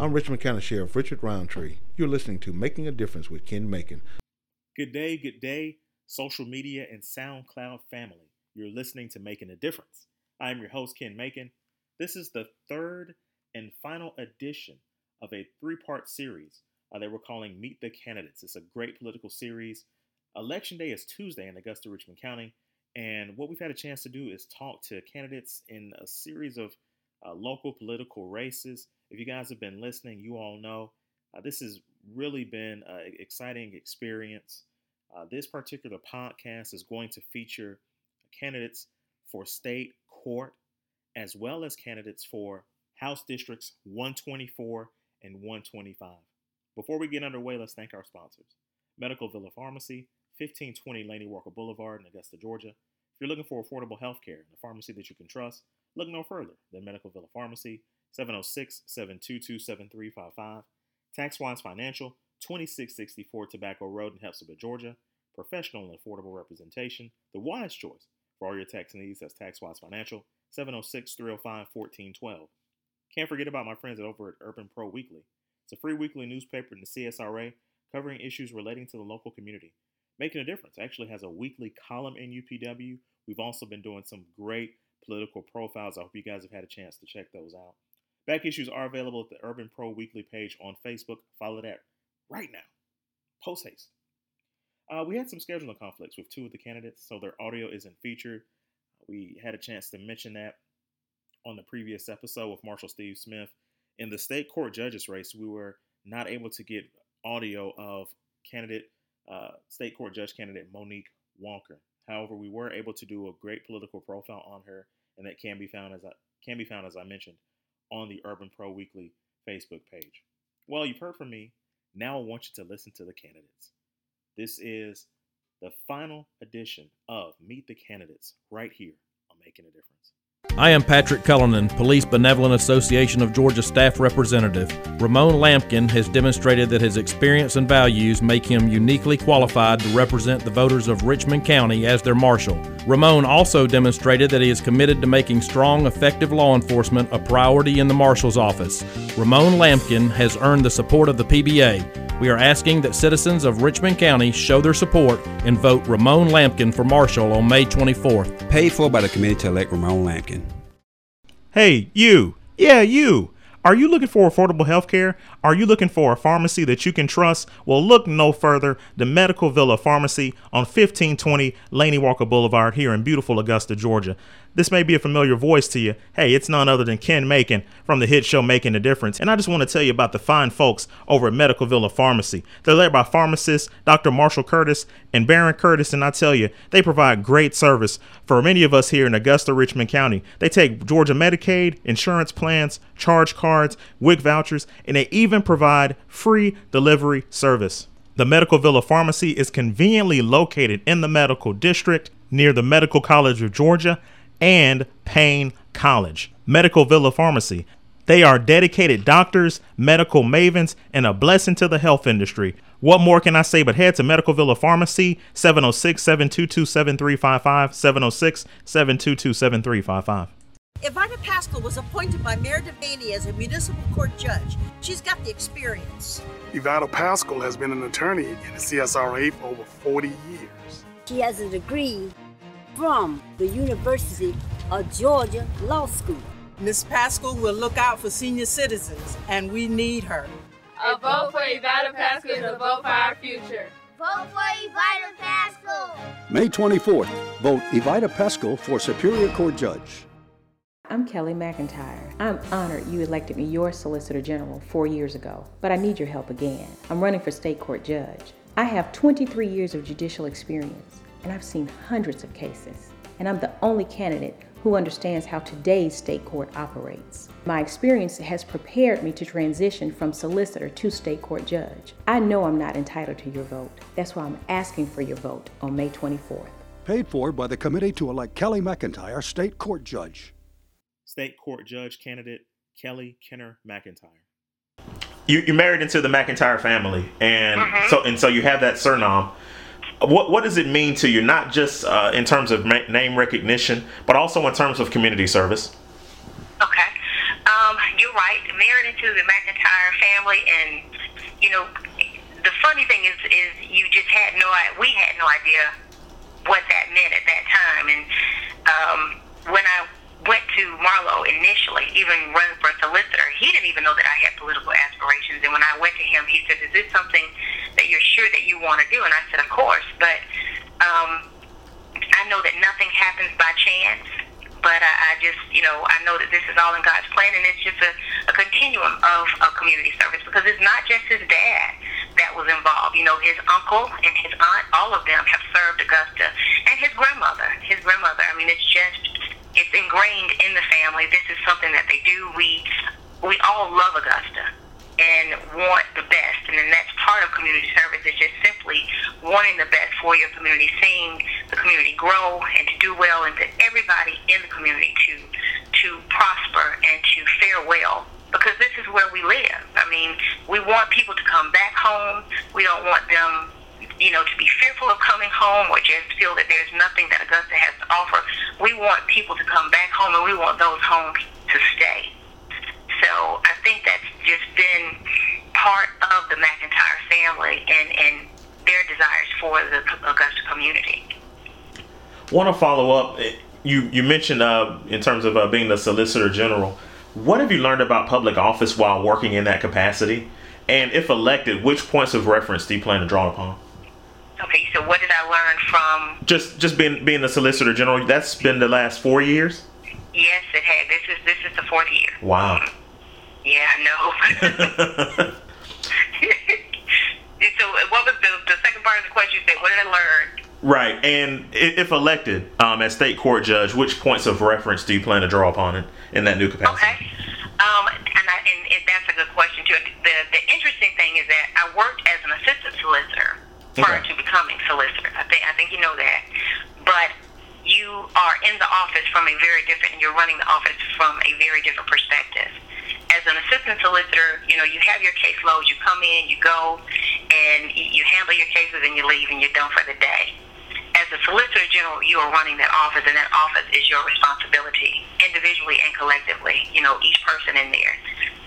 I'm Richmond County Sheriff Richard Roundtree. You're listening to Making a Difference with Ken Macon. Good day, good day, social media and SoundCloud family. You're listening to Making a Difference. I am your host, Ken Macon. This is the third and final edition of a three part series uh, that we're calling Meet the Candidates. It's a great political series. Election day is Tuesday in Augusta, Richmond County. And what we've had a chance to do is talk to candidates in a series of uh, local political races if you guys have been listening, you all know uh, this has really been an exciting experience. Uh, this particular podcast is going to feature candidates for state court as well as candidates for House Districts 124 and 125. Before we get underway, let's thank our sponsors Medical Villa Pharmacy, 1520 Laney Walker Boulevard in Augusta, Georgia. If you're looking for affordable health care and a pharmacy that you can trust, look no further than Medical Villa Pharmacy. 706 722 7355. TaxWise Financial, 2664 Tobacco Road in Hephzibah, Georgia. Professional and affordable representation, the wise choice for all your tax needs. That's TaxWise Financial, 706 305 1412. Can't forget about my friends over at Urban Pro Weekly. It's a free weekly newspaper in the CSRA covering issues relating to the local community. Making a difference actually has a weekly column in UPW. We've also been doing some great political profiles. I hope you guys have had a chance to check those out. Back issues are available at the Urban Pro Weekly page on Facebook. Follow that right now. Post haste. Uh, we had some scheduling conflicts with two of the candidates, so their audio isn't featured. We had a chance to mention that on the previous episode with Marshall Steve Smith. In the state court judges race, we were not able to get audio of candidate, uh, state court judge candidate Monique Walker. However, we were able to do a great political profile on her, and that can be found as I, can be found as I mentioned on the Urban Pro Weekly Facebook page. Well, you've heard from me. Now I want you to listen to the candidates. This is the final edition of Meet the Candidates right here on Making a Difference. I am Patrick Cullinan, Police Benevolent Association of Georgia staff representative. Ramone Lamkin has demonstrated that his experience and values make him uniquely qualified to represent the voters of Richmond County as their marshal. Ramon also demonstrated that he is committed to making strong, effective law enforcement a priority in the marshal's office. Ramone Lamkin has earned the support of the PBA. We are asking that citizens of Richmond County show their support and vote Ramone Lamkin for Marshal on May 24th. Paid for by the committee to elect Ramone Lamkin. Hey, you. Yeah, you. Are you looking for affordable health care? Are you looking for a pharmacy that you can trust? Well, look no further. The Medical Villa Pharmacy on 1520 Laney Walker Boulevard here in beautiful Augusta, Georgia. This may be a familiar voice to you. Hey, it's none other than Ken Macon from the hit show Making a Difference. And I just want to tell you about the fine folks over at Medical Villa Pharmacy. They're led by pharmacist Dr. Marshall Curtis and Baron Curtis. And I tell you, they provide great service for many of us here in Augusta, Richmond County. They take Georgia Medicaid, insurance plans, charge cards, WIC vouchers, and they even provide free delivery service. The Medical Villa Pharmacy is conveniently located in the medical district near the Medical College of Georgia and Paine College. Medical Villa Pharmacy. They are dedicated doctors, medical mavens, and a blessing to the health industry. What more can I say but head to Medical Villa Pharmacy, 706 722 7355, 706 722 7355. Evita Pascal was appointed by Mayor Devaney as a municipal court judge. She's got the experience. Evita Pascal has been an attorney in the CSRA for over 40 years. She has a degree from the University of Georgia Law School. Miss Pascal will look out for senior citizens, and we need her. A vote for Evita Pascal is a vote for our future. Vote for Evita Pascal. May 24th, vote Evita Pascal for Superior Court Judge. I'm Kelly McIntyre. I'm honored you elected me your Solicitor General four years ago, but I need your help again. I'm running for state court judge. I have 23 years of judicial experience and I've seen hundreds of cases. And I'm the only candidate who understands how today's state court operates. My experience has prepared me to transition from solicitor to state court judge. I know I'm not entitled to your vote. That's why I'm asking for your vote on May 24th. Paid for by the committee to elect Kelly McIntyre state court judge. State court judge candidate Kelly Kenner McIntyre. You, you married into the McIntyre family, and mm-hmm. so and so you have that surname what what does it mean to you, not just uh, in terms of ma- name recognition, but also in terms of community service? Okay, um, you're right, married into the McIntyre family, and you know, the funny thing is, is you just had no, we had no idea what that meant at that time, and um, when I went to Marlowe initially, even running for a solicitor, he didn't even know that I had political aspirations. And when I went to him, he said, "Is this something that you're sure that you want to do?" And I said, "Of course." But um, I know that nothing happens by chance. But I, I just, you know, I know that this is all in God's plan, and it's just a, a continuum of, of community service because it's not just his dad that was involved. You know, his uncle and his aunt, all of them have served Augusta, and his grandmother. His grandmother. I mean, it's just it's ingrained in the family. This is something that they do. We we all love Augusta and want the best, and then that's part of community service. Is just simply wanting the best for your community, seeing the community grow and to do well, and for everybody in the community to to prosper and to fare well. Because this is where we live. I mean, we want people to come back home. We don't want them you know, to be fearful of coming home or just feel that there's nothing that Augusta has to offer. We want people to come back home and we want those homes to stay. So I think that's just been part of the McIntyre family and, and their desires for the Augusta community. Want to follow up? You you mentioned uh, in terms of uh, being the Solicitor General. What have you learned about public office while working in that capacity? And if elected, which points of reference do you plan to draw upon? Okay, so what did I learn from? Just just being being the Solicitor General. That's been the last four years. Yes, it had. This is this is the fourth year. Wow. Yeah, I know. so, what was the, the second part of the question? You said, what did I learn? Right, and if elected um, as state court judge, which points of reference do you plan to draw upon in, in that new capacity? Okay, um, and, I, and, and that's a good question too. The the interesting thing is that I worked as an assistant solicitor prior okay. to becoming solicitor. I think I think you know that, but you are in the office from a very different. And you're running the office from a very different perspective as an assistant solicitor, you know, you have your caseload, you come in, you go, and you handle your cases and you leave and you're done for the day. As a solicitor general, you are running that office, and that office is your responsibility, individually and collectively. You know, each person in there.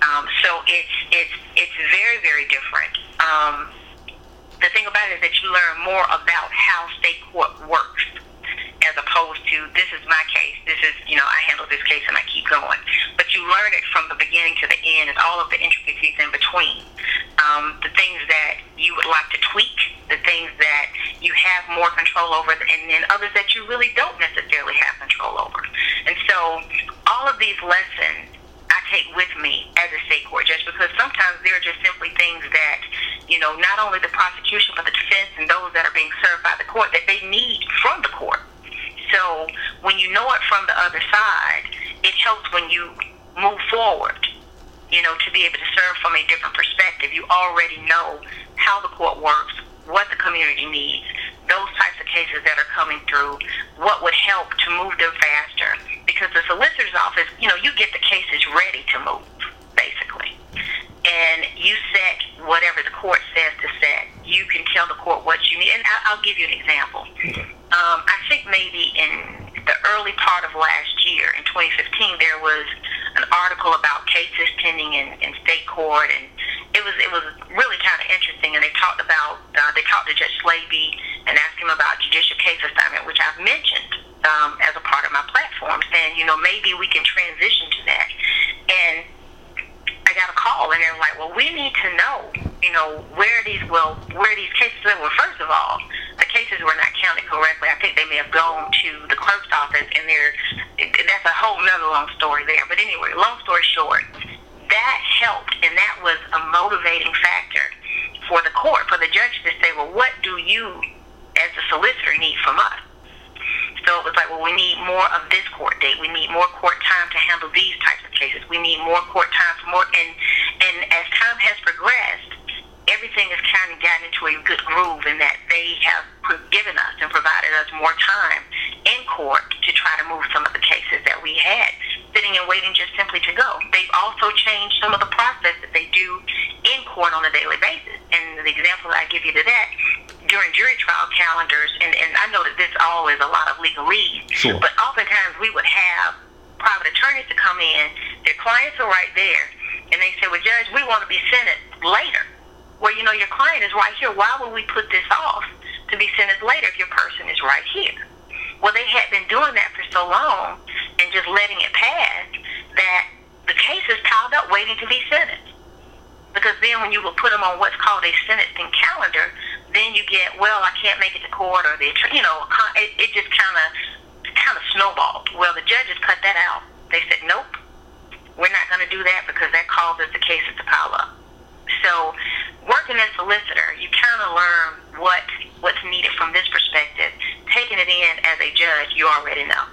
Um, so it's it's it's very very different. Um, the thing about it is that you learn more about how state court works as opposed to this is my case, this is, you know, I handle this case and I keep going. But you learn it from the beginning to the end and all of the intricacies in between. Um, the things that you would like to tweak, the things that you have more control over, and then others that you really don't necessarily have control over. And so all of these lessons I take with me as a state court judge because sometimes there are just simply things that, you know, not only the prosecution but the defense and those that are being served by the court that they need from the court. So when you know it from the other side, it helps when you move forward, you know, to be able to serve from a different perspective. You already know how the court works, what the community needs, those types of cases that are coming through, what would help to move them faster. Because the solicitor's office, you know, you get the cases ready to move, basically. And you set whatever the court says to set. You can tell the court what you need. And I'll give you an example. Okay um, I think maybe in the early part of last year, in 2015, there was an article about cases pending in, in state court, and it was it was really kind of interesting. And they talked about uh, they talked to Judge Slaby and asked him about judicial case assignment, which I've mentioned um, as a part of my platform, saying you know maybe we can transition to that. And I got a call, and they're like, well, we need to know, you know, where these well where these cases are. Well, first of all the cases were not counted correctly. I think they may have gone to the clerk's office, and there, that's a whole nother long story there. But anyway, long story short, that helped, and that was a motivating factor for the court, for the judge to say, well, what do you, as a solicitor, need from us? So it was like, well, we need more of this court date. We need more court time to handle these types of cases. We need more court time for more. And and as time has progressed, everything has kind of gotten into a good groove in that they have given us and provided us more time in court to try to move some of the cases that we had sitting and waiting just simply to go. They've also changed some of the process that they do in court on a daily basis. And the example I give you to that, during jury trial calendars, and, and I know that this all is a lot of legalese, sure. but oftentimes we would have private attorneys to come in, their clients are right there, and they say, well, judge, we want to be sentenced later. Well, you know, your client is right here. Why would we put this off to be sentenced later if your person is right here? Well, they had been doing that for so long and just letting it pass that the case is piled up waiting to be sentenced. Because then when you will put them on what's called a sentencing calendar, then you get, well, I can't make it to court, or the, you know, it, it just kind of kind of snowballed. Well, the judges cut that out. They said, nope, we're not going to do that because that causes the cases to pile up. So, working as a solicitor, you kind of learn what what's needed from this perspective. Taking it in as a judge, you already know.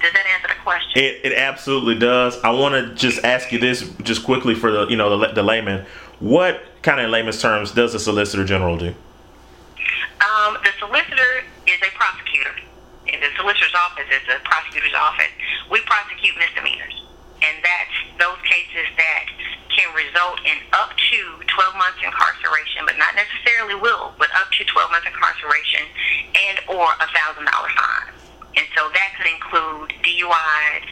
Does that answer the question? It, it absolutely does. I want to just ask you this just quickly for the you know the, the layman. What kind of layman's terms does the solicitor general do? Um, the solicitor is a prosecutor. In the solicitor's office is a prosecutor's office. We prosecute misdemeanors, and that's those cases that can result in up to 12 months incarceration, but not necessarily will, but up to 12 months incarceration and or a thousand dollar fine. And so that could include DUIs,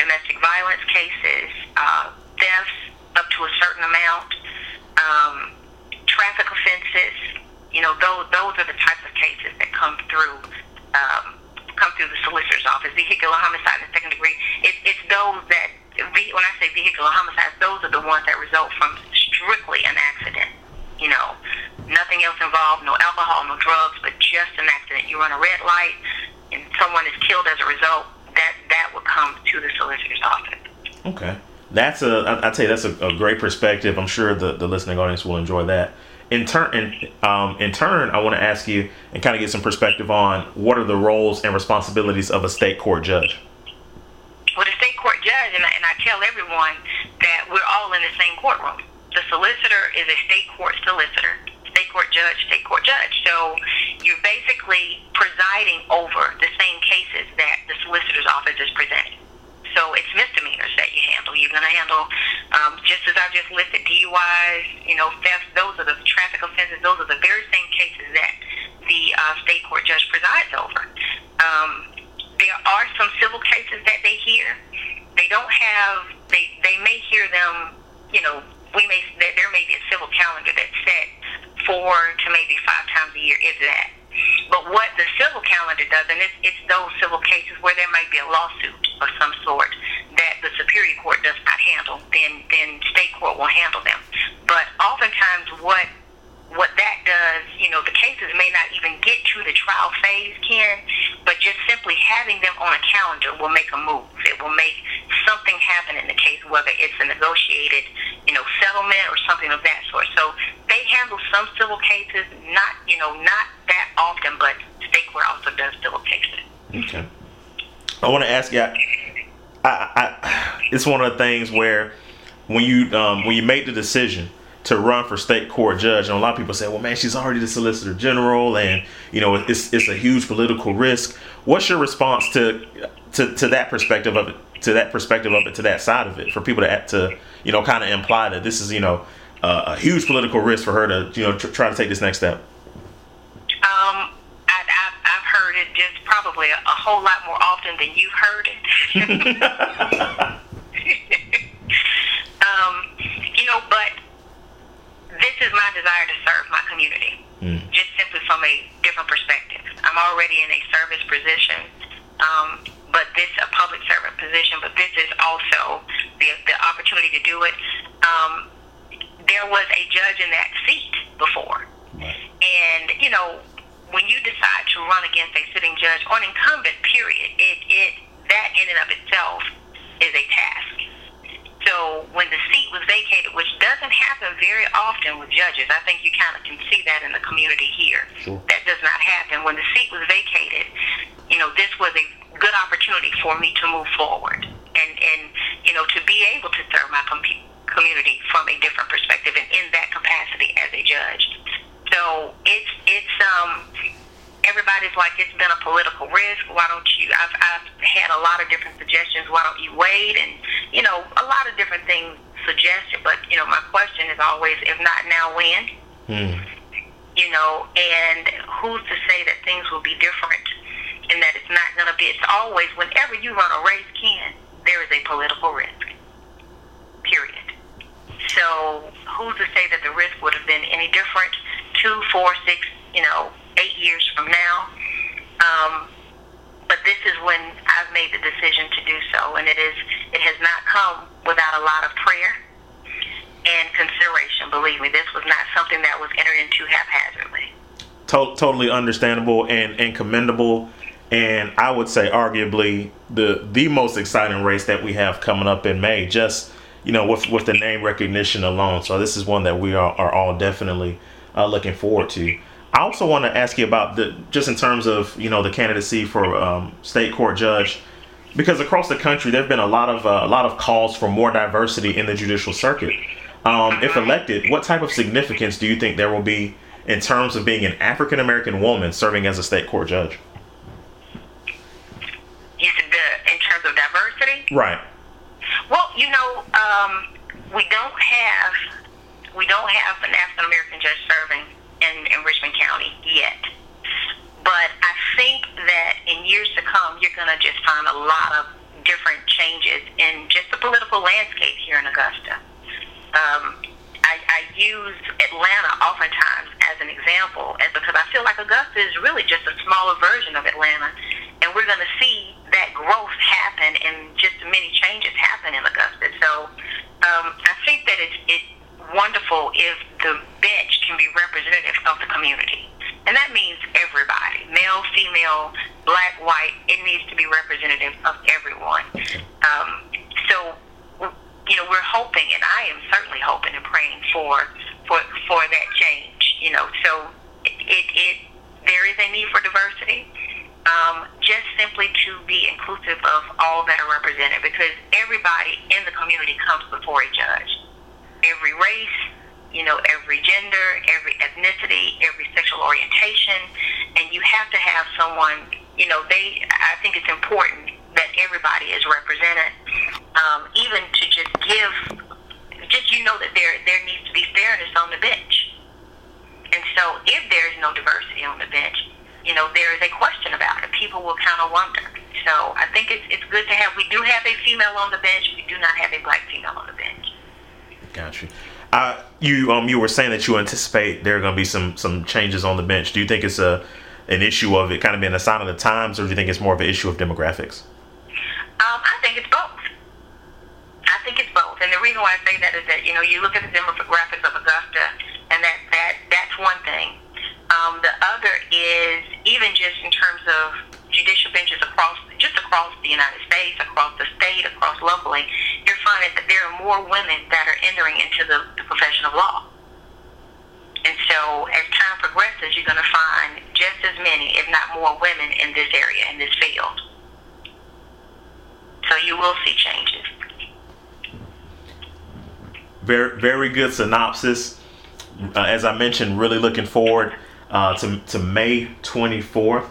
domestic violence cases, uh, thefts up to a certain amount, um, traffic offenses. You know, those those are the types of cases that come through um, come through the solicitor's office. Vehicular homicide and second degree. It, it's those that when I say vehicular homicides, those are the ones that result from strictly an accident. You know, nothing else involved, no alcohol, no drugs, but just an accident. You run a red light, and someone is killed as a result. That that would come to the solicitor's office. Okay, that's a. I, I tell you, that's a, a great perspective. I'm sure the the listening audience will enjoy that. In turn, in, um, in turn, I want to ask you and kind of get some perspective on what are the roles and responsibilities of a state court judge with a state court judge, and I, and I tell everyone that we're all in the same courtroom. The solicitor is a state court solicitor, state court judge, state court judge. So you're basically presiding over the same cases that the solicitor's office is presenting. So it's misdemeanors that you handle. You're going to handle, um, just as I just listed, DUIs, you know, thefts. Those are the traffic offenses. Those are the very same cases that the uh, state court judge presides over. Um, there are some civil cases that they hear. They don't have. They they may hear them. You know, we may there may be a civil calendar that's set four to maybe five times a year, if that. But what the civil calendar does, and it's, it's those civil cases where there might be a lawsuit of some sort that the Superior Court does not handle, then then state court will handle them. But oftentimes, what what that does, you know, the cases may not even get to the trial phase, Ken, but just simply having them on a calendar will make a move. It will make something happen in the case, whether it's a negotiated, you know, settlement or something of that sort. So they handle some civil cases, not, you know, not that often, but state court also does civil cases. Okay. I want to ask you. I, I, it's one of the things where when you um, when you make the decision to run for state court judge. And a lot of people say, well, man, she's already the solicitor general, and you know, it's it's a huge political risk. What's your response to to, to that perspective of it? To that perspective of it, to that side of it, for people to to you know, kind of imply that this is you know uh, a huge political risk for her to you know tr- try to take this next step. Um, I, I've, I've heard it just probably a, a whole lot more often than you've heard it. um, you know, but this is my desire to serve my community, mm. just simply from a different perspective. I'm already in a service position, um, but this a public servant position, but this is also the, the opportunity to do it. Um, there was a judge in that seat before, and you know when you decide to run against a sitting judge or an incumbent, period, it it that in and of itself is a task. So when the seat was vacated, which doesn't happen very often with judges, I think you kind of can see that in the community here. Sure. That does not happen. When the seat was vacated, you know, this was a good opportunity for me to move forward and, and you know, to be able to serve my com- community from a different perspective and in that capacity as a judge. So it's, it's, um, everybody's like it's been a political risk. Why don't you? I've, I've had a lot of different suggestions. Why don't you wait? And you know, a lot of different things suggested. But you know, my question is always, if not now, when? Hmm. You know, and who's to say that things will be different? And that it's not going to be. It's always whenever you run a race, Ken, there is a political risk. Period. So so who's to say that the risk would have been any different two, four, six, you know, eight years from now? Um, but this is when I've made the decision to do so, and it is it has not come without a lot of prayer and consideration. Believe me, this was not something that was entered into haphazardly. To- totally understandable and, and commendable, and I would say arguably the the most exciting race that we have coming up in May. Just you know, with with the name recognition alone. So this is one that we are, are all definitely uh, looking forward to. I also want to ask you about the just in terms of you know the candidacy for um, state court judge, because across the country there have been a lot of uh, a lot of calls for more diversity in the judicial circuit. Um, if elected, what type of significance do you think there will be in terms of being an African American woman serving as a state court judge? The, in terms of diversity, right? Well, you know, um, we don't have we don't have an African American judge serving in, in Richmond County yet. But I think that in years to come, you're going to just find a lot of different changes in just the political landscape here in Augusta. Um, I, I use Atlanta oftentimes as an example, and because I feel like Augusta is really just a smaller version of Atlanta, and we're going to see that growth happen and just many changes happen in Augusta. So um, I think that it's, it's wonderful if the bench can be representative of the community. And that means everybody male, female, black, white. It needs to be representative of everyone. Um, so, you know, we're hoping, and I am certainly hoping and praying for for for that change. You know, so it, it, it there is a need for diversity. Um, just simply to be inclusive of all that are represented because everybody in the community comes before a judge every race, you know, every gender, every ethnicity, every sexual orientation, and you have to have someone, you know, they, I think it's important that everybody is represented, um, even to just give, just you know that there, there needs to be fairness on the bench. And so if there's no diversity on the bench, you know, there is a question about it. People will kind of wonder. So I think it's, it's good to have, we do have a female on the bench. We do not have a black female on the bench. Gotcha. Uh, you um you were saying that you anticipate there are going to be some some changes on the bench. Do you think it's a an issue of it kind of being a sign of the times, or do you think it's more of an issue of demographics? Um, I think it's both. I think it's both, and the reason why I say that is that you know you look at the demographics of Augusta, and that that that's one thing. Um, the other is even just in terms of judicial benches across just across the United States, across the state, across locally, you're finding that there are more women that are entering into the, the profession of law. And so as time progresses, you're going to find just as many, if not more, women in this area, in this field. So you will see changes. Very, very good synopsis. Uh, as I mentioned, really looking forward uh, to, to May 24th.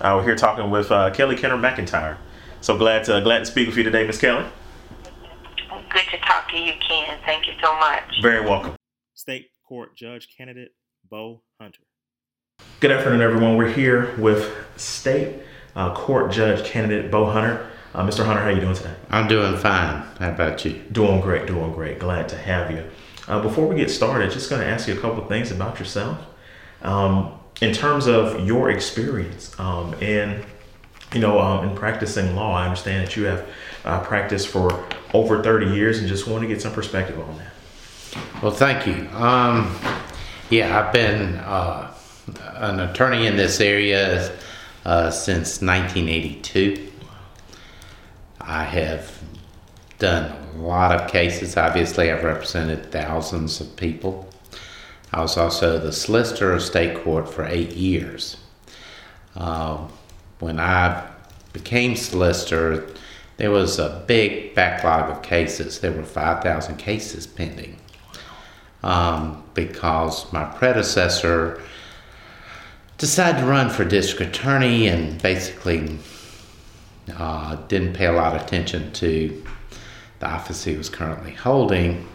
Uh, we're here talking with uh, Kelly Kenner McIntyre. So glad to glad to speak with you today, Miss Kelly. Good to talk to you, Ken. Thank you so much. Very welcome. State Court Judge candidate Bo Hunter. Good afternoon, everyone. We're here with State uh, Court Judge candidate Bo Hunter. Uh, Mr. Hunter, how are you doing today? I'm doing fine. How about you? Doing great, doing great. Glad to have you. Uh, before we get started, just going to ask you a couple of things about yourself. Um, in terms of your experience um, in you know um, in practicing law i understand that you have uh, practiced for over 30 years and just want to get some perspective on that. Well thank you. Um, yeah i've been uh, an attorney in this area uh, since 1982 i have done a lot of cases. Obviously i've represented thousands of people I was also the solicitor of state court for eight years. Uh, when I became solicitor, there was a big backlog of cases. There were 5,000 cases pending um, because my predecessor decided to run for district attorney and basically uh, didn't pay a lot of attention to the office he was currently holding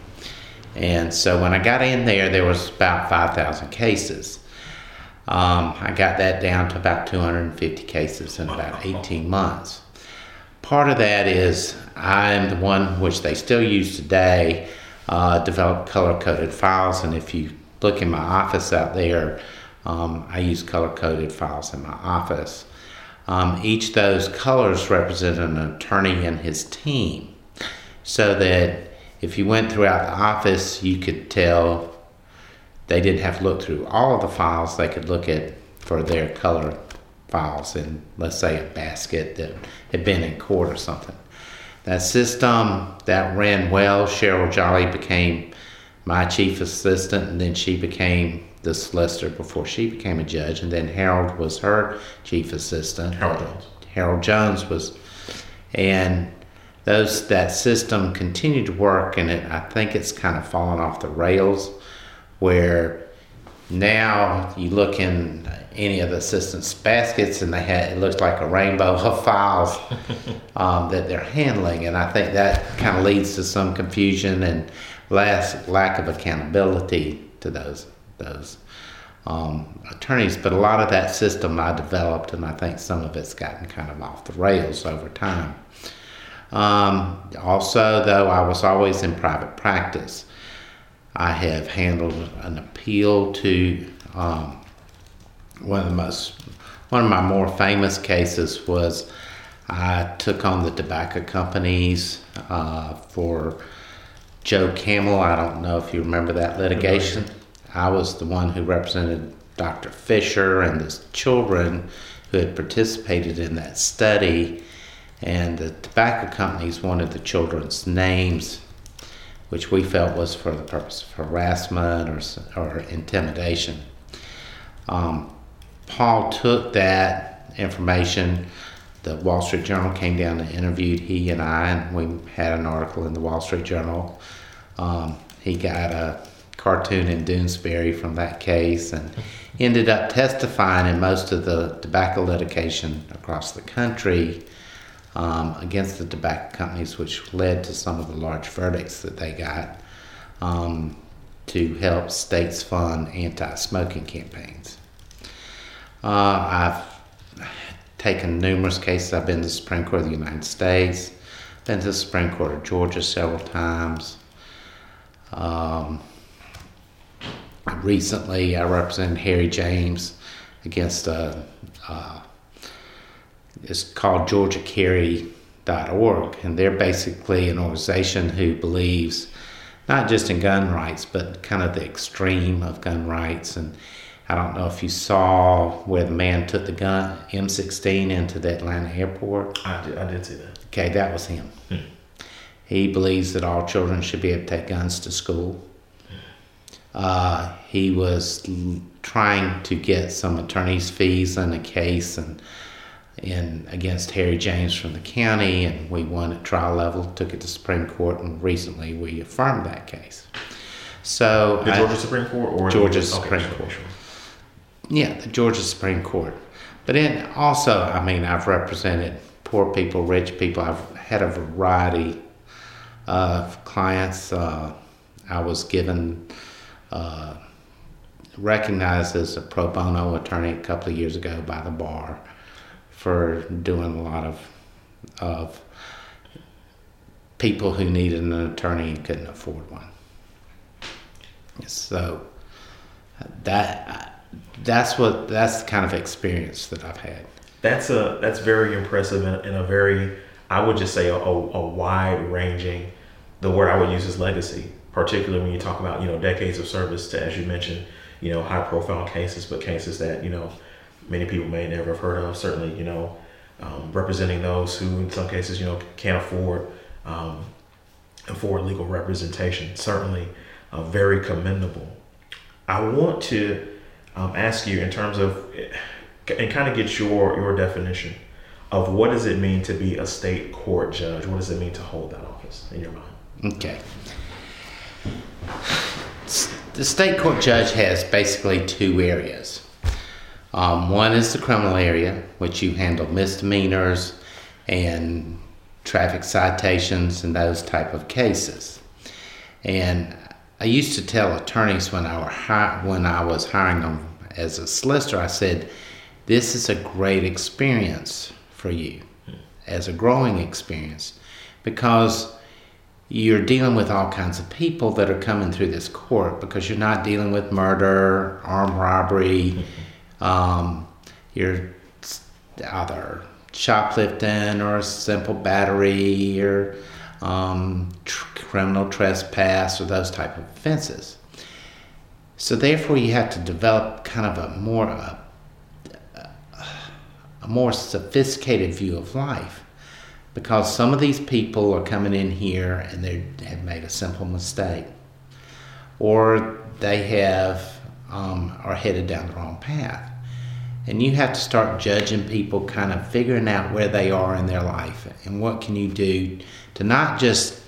and so when I got in there, there was about 5,000 cases. Um, I got that down to about 250 cases in about 18 months. Part of that is I'm the one which they still use today, uh, develop color coded files. And if you look in my office out there, um, I use color coded files in my office. Um, each of those colors represent an attorney and his team, so that if you went throughout the office, you could tell they didn't have to look through all of the files. They could look at for their color files in, let's say, a basket that had been in court or something. That system that ran well. Cheryl Jolly became my chief assistant, and then she became the solicitor before she became a judge, and then Harold was her chief assistant. Harold Jones. Harold Jones was, and those that system continued to work, and it, I think it's kind of fallen off the rails, where now you look in any of the assistants' baskets, and they had it looks like a rainbow of files um, that they're handling, and I think that kind of leads to some confusion and last lack of accountability to those those um, attorneys. But a lot of that system I developed, and I think some of it's gotten kind of off the rails over time. Um, also, though, I was always in private practice. I have handled an appeal to um, one of the most one of my more famous cases was I took on the tobacco companies uh, for Joe Camel. I don't know if you remember that litigation. I was the one who represented Dr. Fischer and the children who had participated in that study. And the tobacco companies wanted the children's names, which we felt was for the purpose of harassment or, or intimidation. Um, Paul took that information. The Wall Street Journal came down and interviewed he and I, and we had an article in the Wall Street Journal. Um, he got a cartoon in Doonesbury from that case and ended up testifying in most of the tobacco litigation across the country um, against the tobacco companies, which led to some of the large verdicts that they got um, to help states fund anti smoking campaigns. Uh, I've taken numerous cases. I've been to the Supreme Court of the United States, been to the Supreme Court of Georgia several times. Um, recently, I represented Harry James against a, uh, it's called GeorgiaCarry.org, and they're basically an organization who believes not just in gun rights, but kind of the extreme of gun rights. And I don't know if you saw where the man took the gun M16 into the Atlanta airport. I did, I did see that. Okay, that was him. Hmm. He believes that all children should be able to take guns to school. Uh, he was trying to get some attorney's fees in a case and in against Harry James from the county, and we won at trial level. Took it to Supreme Court, and recently we affirmed that case. So the Georgia I, Supreme Court or Georgia okay, Supreme Court. Sure. Yeah, the Georgia Supreme Court. But then also, I mean, I've represented poor people, rich people. I've had a variety of clients. Uh, I was given uh, recognized as a pro bono attorney a couple of years ago by the bar for doing a lot of of people who needed an attorney and couldn't afford one. So that that's what that's the kind of experience that I've had. That's a that's very impressive and, and a very I would just say a, a, a wide ranging. The word I would use is legacy particularly when you talk about you know decades of service to as you mentioned you know high profile cases but cases that you know many people may never have heard of certainly you know um, representing those who in some cases you know can't afford um, afford legal representation certainly uh, very commendable. I want to um, ask you in terms of and kind of get your your definition of what does it mean to be a state court judge? What does it mean to hold that office in your mind? Okay. The state court judge has basically two areas. Um, one is the criminal area, which you handle misdemeanors and traffic citations and those type of cases. And I used to tell attorneys when I, hi- when I was hiring them as a solicitor, I said, this is a great experience for you as a growing experience because you're dealing with all kinds of people that are coming through this court because you're not dealing with murder, armed robbery. Um, you're either shoplifting or a simple battery or um, tr- criminal trespass or those type of offenses. So therefore, you have to develop kind of a more a, a more sophisticated view of life. Because some of these people are coming in here and they have made a simple mistake. Or they have um, are headed down the wrong path and you have to start judging people kind of figuring out where they are in their life and what can you do to not just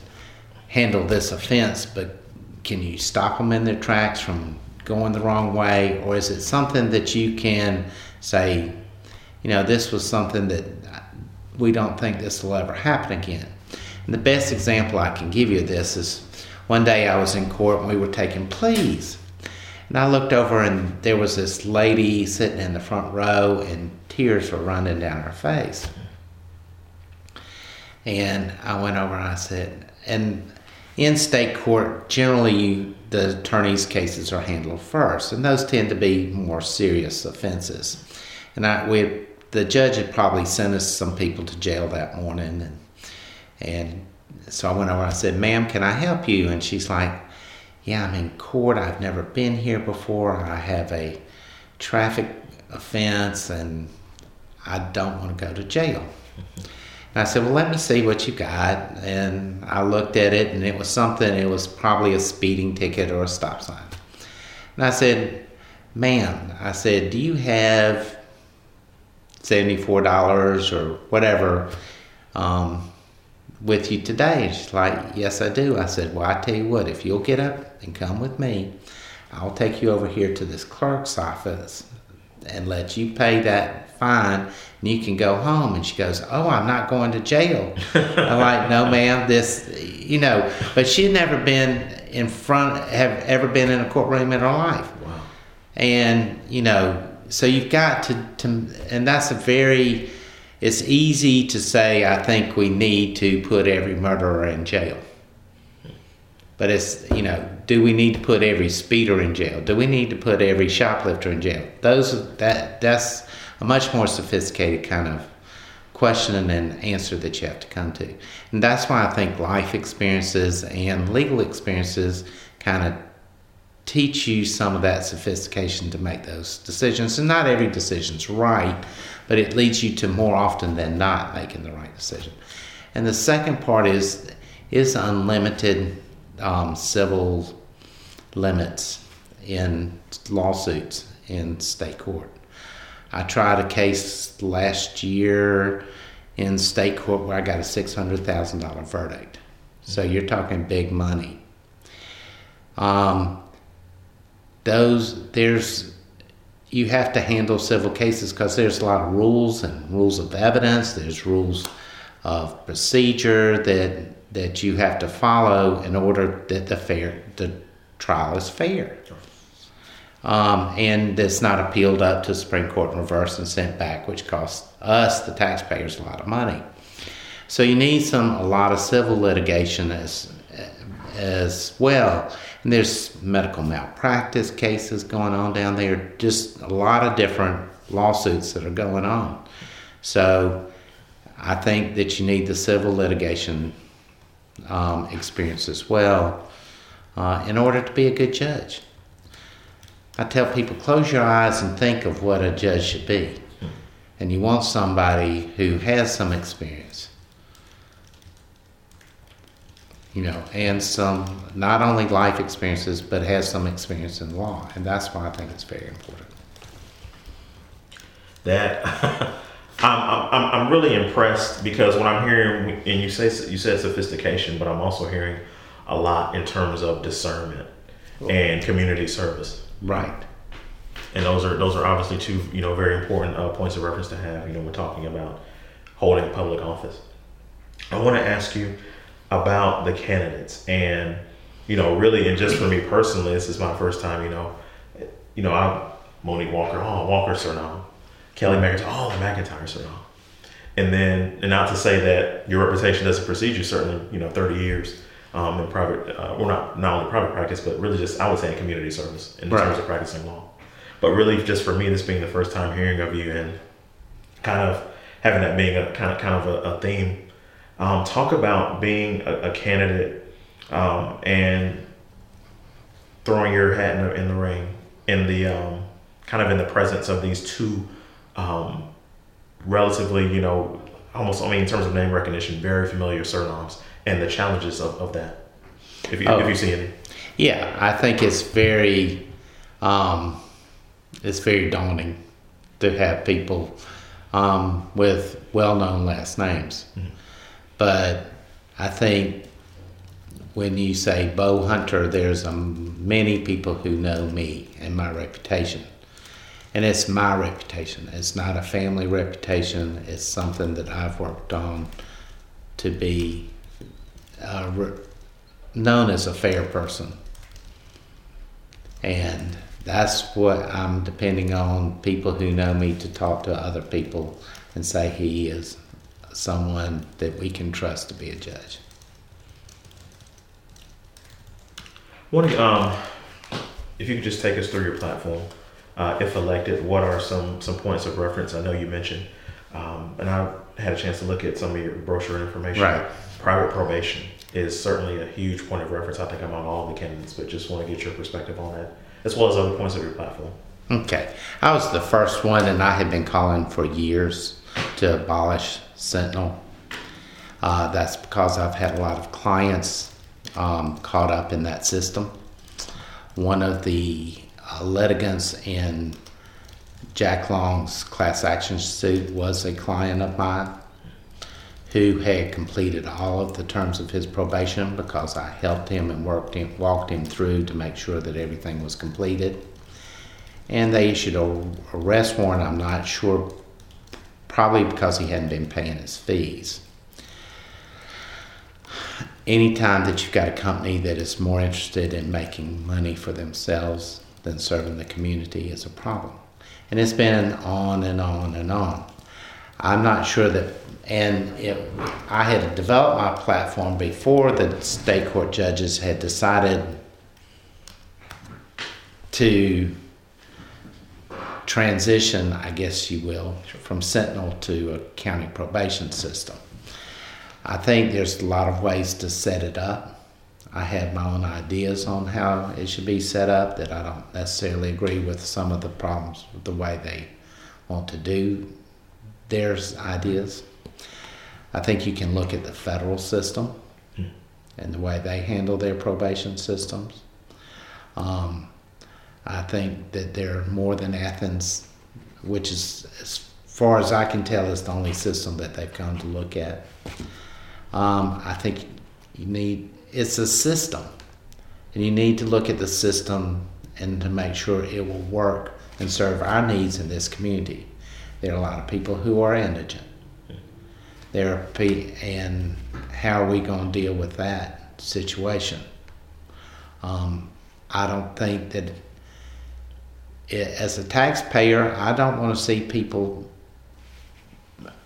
handle this offense but can you stop them in their tracks from going the wrong way? Or is it something that you can say you know this was something that we don't think this will ever happen again? And the best example i can give you of this is one day i was in court and we were taking pleas and I looked over, and there was this lady sitting in the front row, and tears were running down her face. And I went over and I said, and in state court, generally the attorney's cases are handled first, and those tend to be more serious offenses. And I, we, the judge had probably sentenced some people to jail that morning, and, and so I went over and I said, "Ma'am, can I help you?" And she's like, yeah, I'm in court. I've never been here before. I have a traffic offense and I don't want to go to jail. And I said, Well, let me see what you got. And I looked at it and it was something, it was probably a speeding ticket or a stop sign. And I said, Ma'am, I said, Do you have $74 or whatever um, with you today? And she's like, Yes, I do. I said, Well, I tell you what, if you'll get up and come with me, I'll take you over here to this clerk's office and let you pay that fine and you can go home. And she goes, Oh, I'm not going to jail. I'm like, No, ma'am, this, you know, but she'd never been in front, have ever been in a courtroom in her life. Wow. And, you know, so you've got to, to and that's a very, it's easy to say, I think we need to put every murderer in jail. But it's, you know, do we need to put every speeder in jail? Do we need to put every shoplifter in jail? Those, that, that's a much more sophisticated kind of question and answer that you have to come to. And that's why I think life experiences and legal experiences kind of teach you some of that sophistication to make those decisions. And not every decision's right, but it leads you to more often than not making the right decision. And the second part is is unlimited um, civil limits in lawsuits in state court. I tried a case last year in state court where I got a six hundred thousand dollar verdict. So you're talking big money. Um, those there's you have to handle civil cases because there's a lot of rules and rules of evidence. There's rules of procedure that that you have to follow in order that the fair the trial is fair. Um, and it's not appealed up to Supreme Court in reverse and sent back, which costs us, the taxpayers, a lot of money. So you need some a lot of civil litigation as as well. And there's medical malpractice cases going on down there, just a lot of different lawsuits that are going on. So I think that you need the civil litigation um, experience as well uh, in order to be a good judge. I tell people, close your eyes and think of what a judge should be. And you want somebody who has some experience you know, and some not only life experiences, but has some experience in law, and that's why I think it's very important. That I'm, I'm I'm really impressed because when I'm hearing and you say you said sophistication, but I'm also hearing a lot in terms of discernment and community service. Right. And those are those are obviously two you know very important uh, points of reference to have. You know, we're talking about holding public office. I want to ask you about the candidates and you know really and just for me personally this is my first time you know you know i'm monique walker oh walker Surnom. kelly mcintyre oh the mcintyre Surnom. and then and not to say that your reputation doesn't precede you certainly you know 30 years um, in private, uh, well, not not only private practice, but really just I would say in community service in Right. terms of practicing law. But really, just for me, this being the first time hearing of you and kind of having that being a kind of kind of a, a theme, um, talk about being a, a candidate um, and throwing your hat in the, in the ring in the um, kind of in the presence of these two um, relatively, you know, almost I mean in terms of name recognition, very familiar surnames and the challenges of, of that. If you Oh. if you see any. Yeah, I think it's very, um, it's very daunting to have people um, with well-known last names. But I think when you say bow hunter, there's um, many people who know me and my reputation, and it's my reputation. It's not a family reputation. It's something that I've worked on to be uh, re- known as a fair person. And that's what I'm depending on people who know me to talk to other people and say he is someone that we can trust to be a judge. One, um, if you could just take us through your platform, uh, if elected, what are some some points of reference? I know you mentioned, um, and I had a chance to look at some of your brochure information. Right. Private probation is certainly a huge point of reference. I think I'm on all the candidates, but just want to get your perspective on that, as well as other points of your platform. Okay. I was the first one, and I had been calling for years to abolish Sentinel. Uh, that's because I've had a lot of clients um, caught up in that system. One of the uh, litigants in Jack Long's class action suit was a client of mine who had completed all of the terms of his probation because I helped him and worked him, walked him through to make sure that everything was completed. And they issued a arrest warrant, I'm not sure, probably because he hadn't been paying his fees. Anytime that you've got a company that is more interested in making money for themselves than serving the community is a problem. And it's been on and on and on. I'm not sure that, and it, I had developed my platform before the state court judges had decided to transition, I guess you will, from Sentinel to a county probation system. I think there's a lot of ways to set it up. I have my own ideas on how it should be set up that I don't necessarily agree with some of the problems with the way they want to do their ideas. I think you can look at the federal system and the way they handle their probation systems. Um, I think that they're more than Athens, which is, as far as I can tell, is the only system that they've come to look at. Um, I think you need it's a system, and you need to look at the system and to make sure it will work and serve our needs in this community. There are a lot of people who are indigent. There are pe- and how are we going to deal with that situation? Um, I don't think that as a taxpayer, I don't want to see people,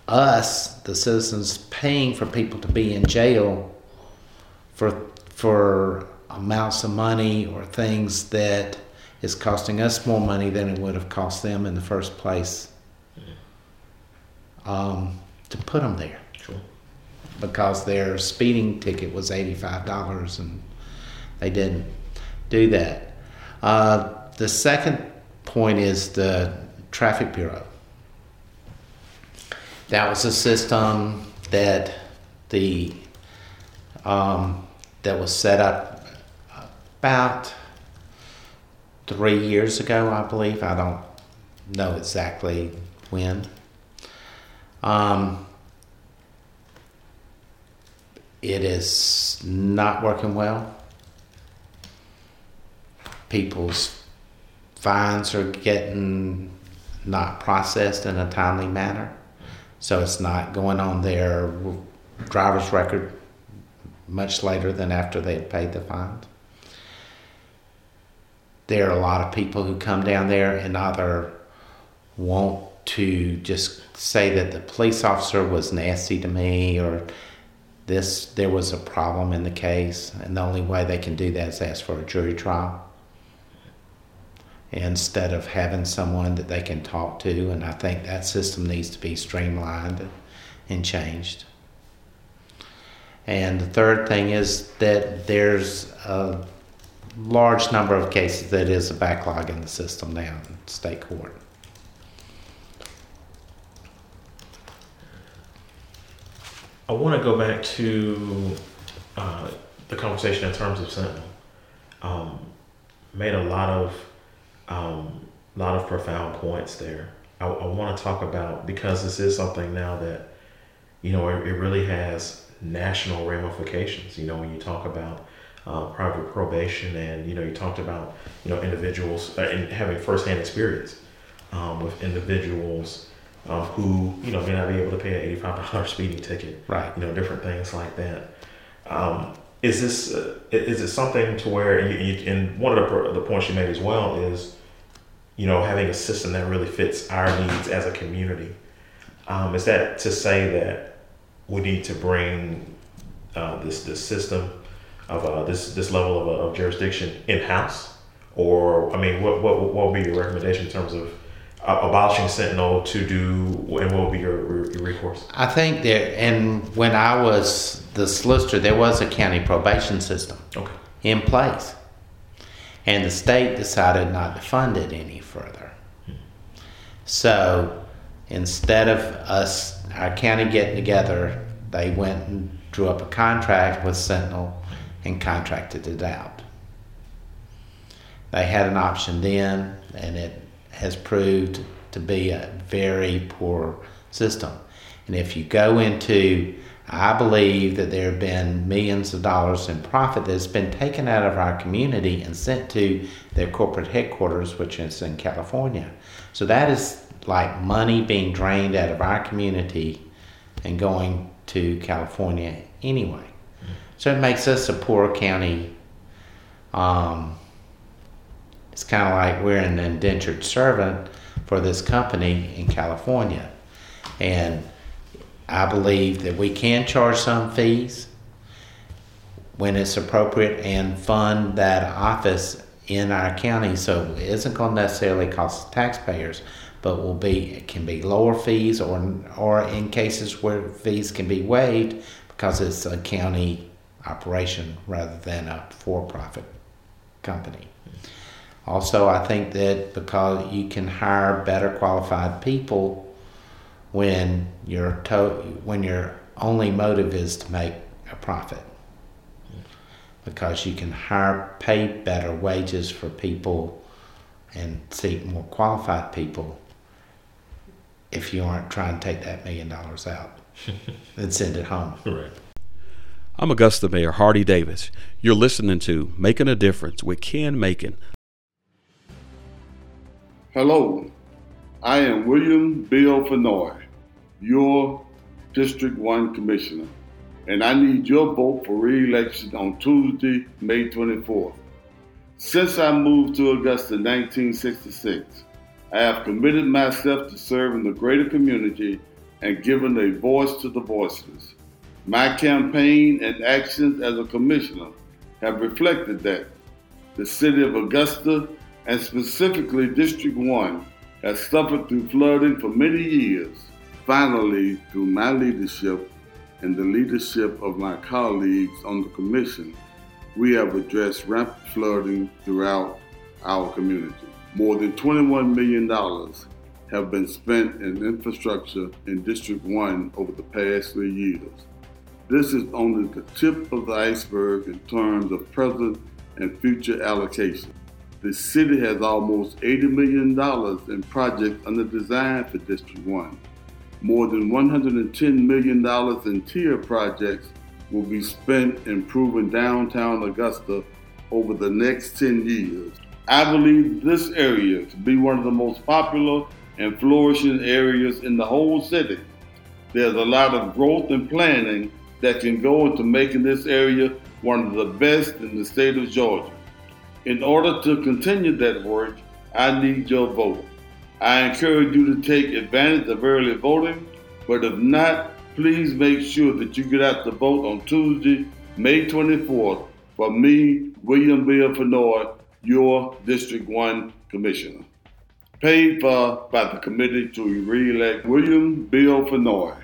us, the citizens, paying for people to be in jail for for amounts of money or things that is costing us more money than it would have cost them in the first place um, to put them there. Sure. Because their speeding ticket was $85 and they didn't do that. Uh, the second point is the Traffic Bureau. That was a system that the um, that was set up about three years ago, I believe. I don't know exactly when. Um, it is not working well. People's fines are getting not processed in a timely manner, so it's not going on their driver's record much later than after they had paid the fines. There are a lot of people who come down there and either want to just say that the police officer was nasty to me or this there was a problem in the case, and the only way they can do that is ask for a jury trial instead of having someone that they can talk to. And I think that system needs to be streamlined and changed. And the third thing is that there's a large number of cases that is a backlog in the system now in state court. I want to go back to uh, the conversation in terms of Sentinel. Um, made a lot of um, a lot of profound points there. I, I want to talk about because this is something now that you know it, it really has national ramifications. You know when you talk about uh, private probation and you know you talked about you know individuals uh, and having firsthand experience um, with individuals um, who you know may not be able to pay an eighty-five dollar speeding ticket, right? You know, different things like that. Um, is this uh, is it something to where and, you, and one of the, the points you made as well is you know having a system that really fits our needs as a community. Um, is that to say that we need to bring uh, this this system of uh, this this level of, uh, of jurisdiction in house, or I mean, what what what would be your recommendation in terms of uh, abolishing Sentinel to do, and what will be your, your recourse? I think there, and when I was the solicitor, there was a county probation system okay. in place, and the state decided not to fund it any further. So instead of us, our county getting together, they went and drew up a contract with Sentinel and contracted it out. They had an option then, and it has proved to be a very poor system. And if you go into, I believe that there have been millions of dollars in profit that's been taken out of our community and sent to their corporate headquarters, which is in California. So that is like money being drained out of our community and going to California anyway. So it makes us a poor county. Um, it's kind of like we're an indentured servant for this company in California. And I believe that we can charge some fees when it's appropriate and fund that office in our county so it isn't going to necessarily cost taxpayers but will be it can be lower fees or or in cases where fees can be waived because it's a county operation rather than a for-profit company. Also, I think that because you can hire better qualified people when your to- when your only motive is to make a profit. Because you can hire pay better wages for people and seek more qualified people if you aren't trying to take that million dollars out and send it home. Right. I'm Augusta Mayor Hardy Davis. You're listening to Making a Difference with Ken Makin. Hello, I am William Bill Fennoy, your District 1 Commissioner, and I need your vote for re-election on Tuesday, May 24th. Since I moved to Augusta in 1966, I have committed myself to serving the greater community and giving a voice to the voiceless. My campaign and actions as a commissioner have reflected that. The city of Augusta, and specifically District 1, has suffered through flooding for many years. Finally, through my leadership and the leadership of my colleagues on the commission, we have addressed rampant flooding throughout our community. More than $21 million have been spent in infrastructure in District 1 over the past three years. This is only the tip of the iceberg in terms of present and future allocation. The city has almost $80 million in projects under design for District 1. More than $110 million in tier projects will be spent improving downtown Augusta over the next 10 years. I believe this area to be one of the most popular and flourishing areas in the whole city. There's a lot of growth and planning that can go into making this area one of the best in the state of Georgia. In order to continue that work, I need your vote. I encourage you to take advantage of early voting, but if not, please make sure that you get out to vote on Tuesday, May 24th for me, William Bill Fennoy, your District 1 Commissioner. Paid for by the committee to re-elect William Bill Fennoy.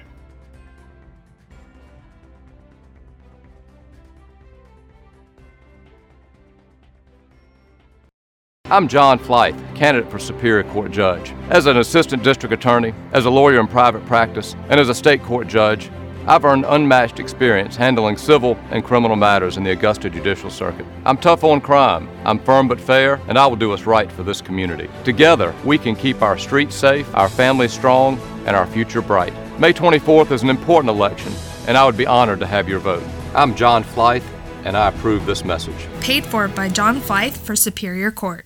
I'm John Flythe, candidate for Superior Court Judge. As an assistant district attorney, as a lawyer in private practice, and as a state court judge, I've earned unmatched experience handling civil and criminal matters in the Augusta Judicial Circuit. I'm tough on crime, I'm firm but fair, and I will do what's right for this community. Together, we can keep our streets safe, our families strong, and our future bright. May 24th is an important election, and I would be honored to have your vote. I'm John Flythe, and I approve this message. Paid for by John Flythe for Superior Court.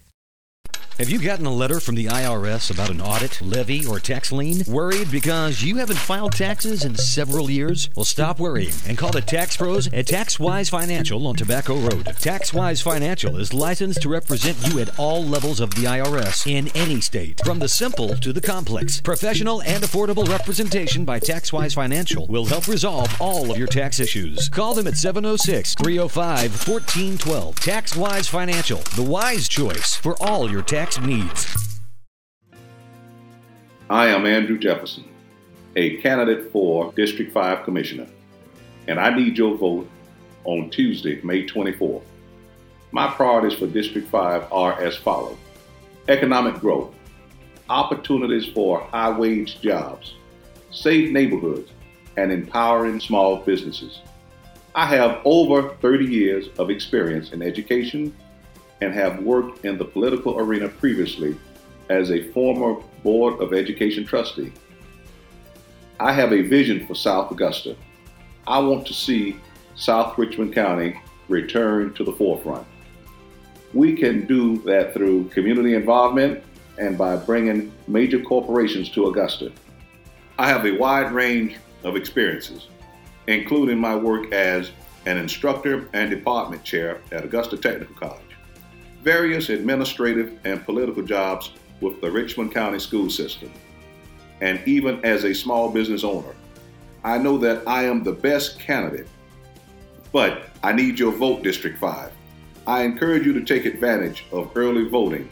Have you gotten a letter from the IRS about an audit, levy, or tax lien? Worried because you haven't filed taxes in several years? Well, stop worrying and call the tax pros at TaxWise Financial on Tobacco Road. TaxWise Financial is licensed to represent you at all levels of the IRS in any state, from the simple to the complex. Professional and affordable representation by TaxWise Financial will help resolve all of your tax issues. Call them at 706 305 1412. TaxWise Financial, the wise choice for all your tax needs. I am Andrew Jefferson, a candidate for District 5 Commissioner, and I need your vote on Tuesday, May 24th. My priorities for District 5 are as follows economic growth, opportunities for high wage jobs, safe neighborhoods, and empowering small businesses. I have over 30 years of experience in education and have worked in the political arena previously as a former Board of Education trustee. I have a vision for South Augusta. I want to see South Richmond County return to the forefront. We can do that through community involvement and by bringing major corporations to Augusta. I have a wide range of experiences, including my work as an instructor and department chair at Augusta Technical College various administrative and political jobs with the Richmond County school system, and even as a small business owner. I know that I am the best candidate, but I need your vote, District 5. I encourage you to take advantage of early voting,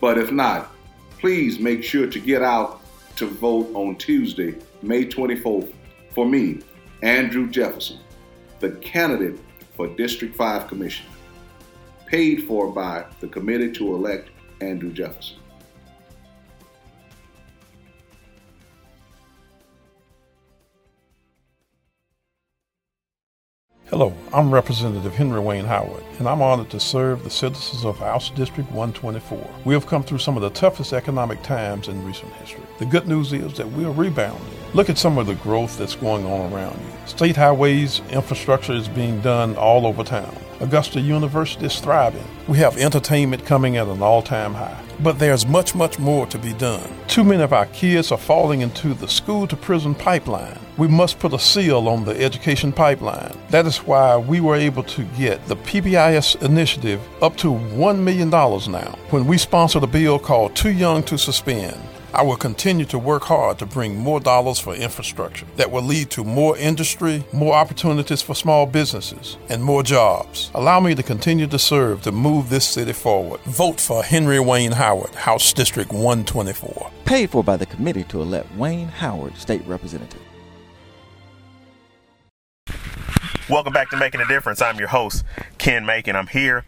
but if not, please make sure to get out to vote on Tuesday, May 24th, for me, Andrew Jefferson, the candidate for District 5 Commissioner paid for by the committee to elect Andrew Jefferson. Hello, I'm Representative Henry Wayne Howard, and I'm honored to serve the citizens of House District 124. We have come through some of the toughest economic times in recent history. The good news is that we are rebounding. Look at some of the growth that's going on around you. State highways infrastructure is being done all over town. Augusta University is thriving. We have entertainment coming at an all time high. But there's much, much more to be done. Too many of our kids are falling into the school to prison pipeline. We must put a seal on the education pipeline. That is why we were able to get the PBIS initiative up to $1 million now when we sponsored a bill called Too Young to Suspend. I will continue to work hard to bring more dollars for infrastructure that will lead to more industry, more opportunities for small businesses, and more jobs. Allow me to continue to serve to move this city forward. Vote for Henry Wayne Howard, House District 124. Paid for by the committee to elect Wayne Howard, State Representative. Welcome back to Making a Difference. I'm your host, Ken Makin. I'm here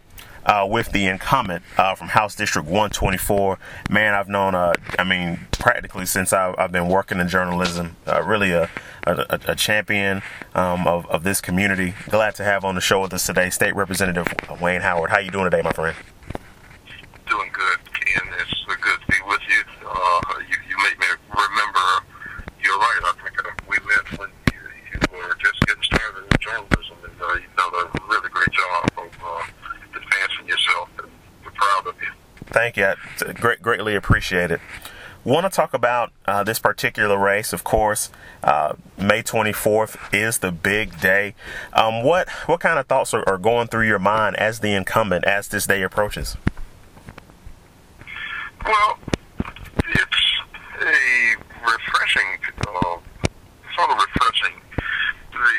uh, with the incumbent uh, from House District 124. Man, I've known, uh, I mean, practically since I've, I've been working in journalism, uh, really a, a, a champion um, of, of this community. Glad to have on the show with us today State Representative Wayne Howard. How you doing today, my friend? Thank you. I great, greatly appreciate it. Want to talk about uh, this particular race, of course. Uh, May 24th is the big day. Um, what what kind of thoughts are, are going through your mind as the incumbent as this day approaches? Well, it's a refreshing, uh, sort of refreshing. The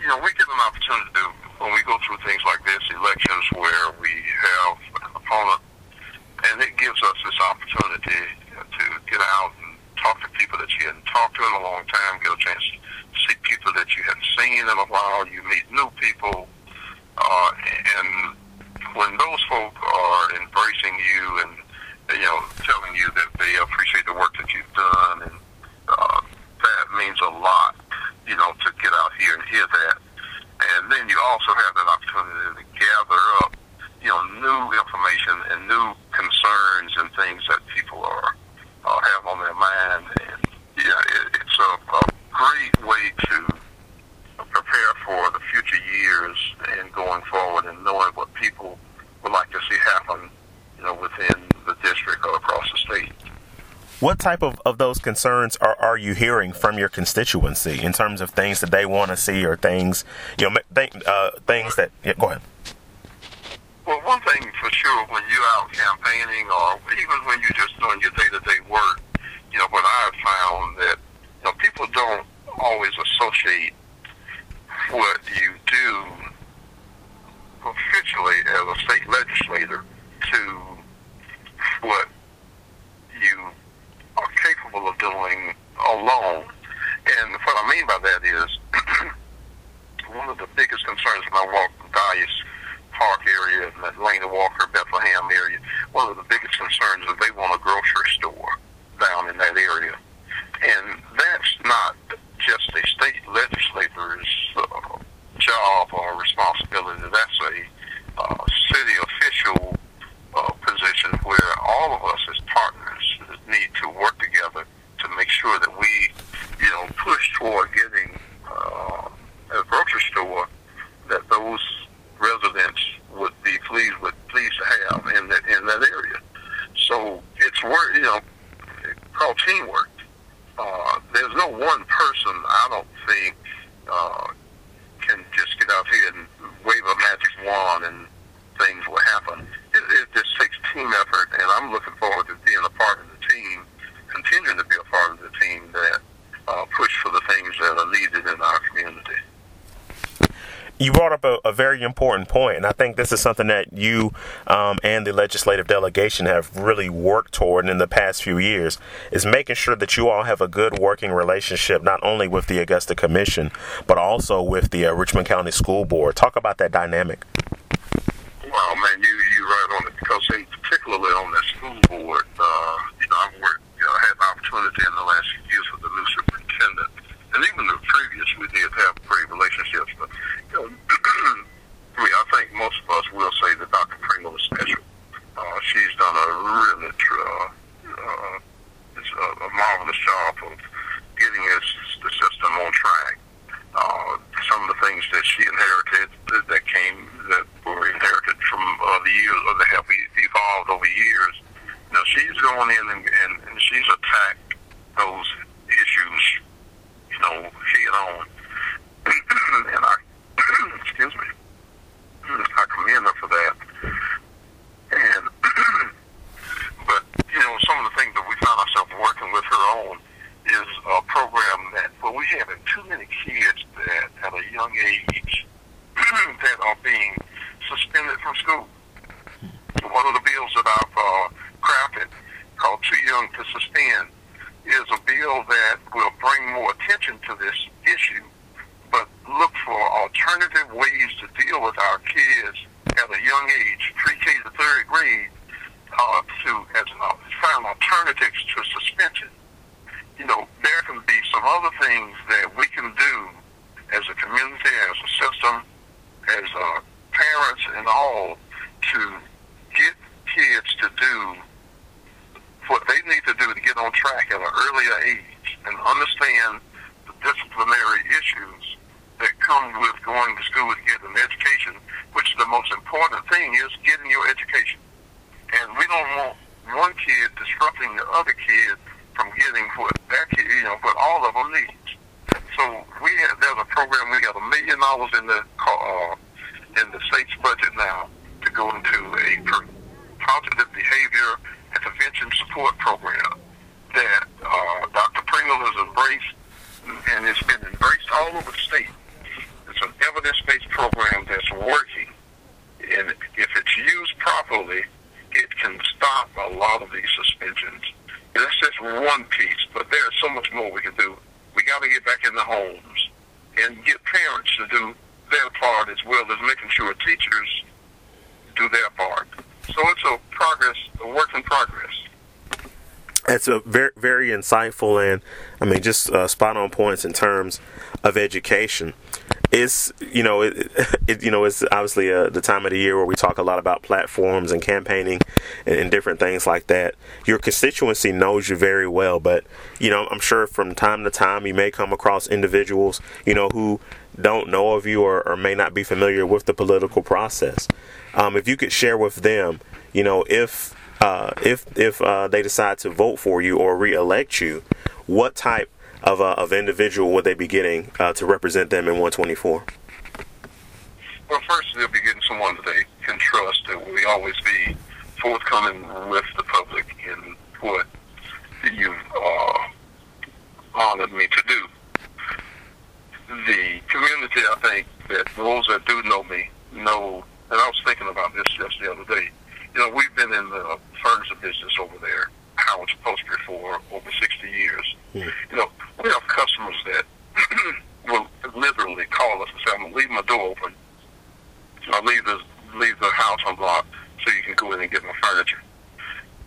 you know we get an opportunity to, when we go through things like this, elections where we have opponent, and it gives us this opportunity to get out and talk to people that you hadn't talked to in a long time, get a chance to see people that you hadn't seen in a while, you meet new people, uh, and when those folk are embracing you and you know telling you that they appreciate the work that you've done, and uh, that means a lot, you know, to get out here and hear that. And then you also have that opportunity to gather up you know, new information and new concerns and things that people are uh, have on their mind, and yeah, it, it's a, a great way to prepare for the future years and going forward, and knowing what people would like to see happen, you know, within the district or across the state. What type of, of those concerns are, are you hearing from your constituency in terms of things that they want to see or things, you know, th- uh, things that, yeah, go ahead. Well, one thing for sure, when you're out campaigning or even when you're just doing your day-to-day work, you know, what I've found that, you know, people don't always associate what you do officially as a state legislator to what you are capable of doing alone. And what I mean by that is one of the biggest concerns when I walk the Dalius Park area Laney Walker, Bethlehem area, one of the biggest concerns is they want a grocery store down in that area. And that's not just a state legislator's uh, job or responsibility. That's a uh, city official uh, position where all of us as partners need to work together to make sure that we, you know, push toward getting uh, a grocery store that those residents would be pleased with, pleased to have in that in that area. So it's work, you know, called teamwork. Uh, there's no one person I don't think uh, can just get out here and wave a magic wand and things will happen. It, it just takes team effort, and I'm looking forward to being a part of the team, continuing to be a part of the team that uh, push for the things that are needed in our community you brought up a, very important point, and I think this is something that you um, and the legislative delegation have really worked toward in the past few years. Is making sure that you all have a good working relationship, not only with the Augusta Commission, but also with the uh, Richmond County School Board. Talk about that dynamic. It's a very very insightful and I mean just uh, spot on points in terms of education. It's you know it, it you know it's obviously uh, the time of the year where we talk a lot about platforms and campaigning and, and, different things like that. Your constituency knows you very well, but you know I'm sure from time to time you may come across individuals you know who don't know of you or, or may not be familiar with the political process. Um, if you could share with them, you know if uh, if if uh, they decide to vote for you or re-elect you, what type of uh, of individual would they be getting uh, to represent them in 124? Well, first they'll be getting someone that they can trust, and we always be forthcoming with the public in what you've uh, honored me to do. The community, I think, that those that do know me know, and I was thinking about this just the other day you know, we've been in the furniture business over there, Howard's Upholstery, for over 60 years. Mm. You know, we have customers that will literally call us and say, I'm going to leave my door open. I'll leave the, leave the house unlocked so you can go in and get my furniture.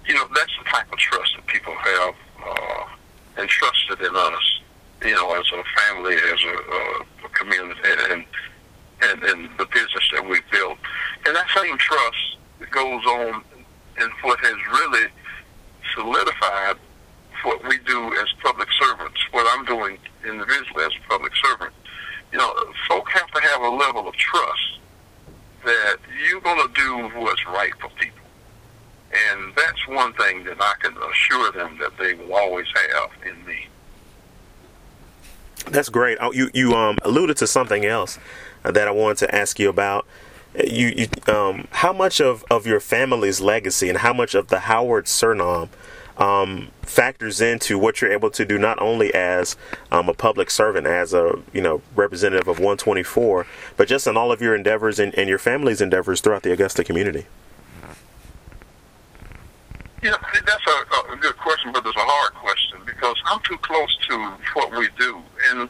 You know, that's the type of trust that people have uh, entrusted in us, you know, as a family, as a, a community, and, and, and the business that we've built. And that same trust goes on and what has really solidified what we do as public servants, what I'm doing individually as a public servant. You know, folk have to have a level of trust that you're going to do what's right for people. And that's one thing that I can assure them that they will always have in me. That's great. Oh, you you um alluded to something else that I wanted to ask you about you, you um, how much of, of your family's legacy and how much of the Howard surname um, factors into what you're able to do not only as um, a public servant, as a you know representative of 124, but just in all of your endeavors and, and your family's endeavors throughout the Augusta community. Yeah, that's a, a good question, but it's a hard question because I'm too close to what we do, and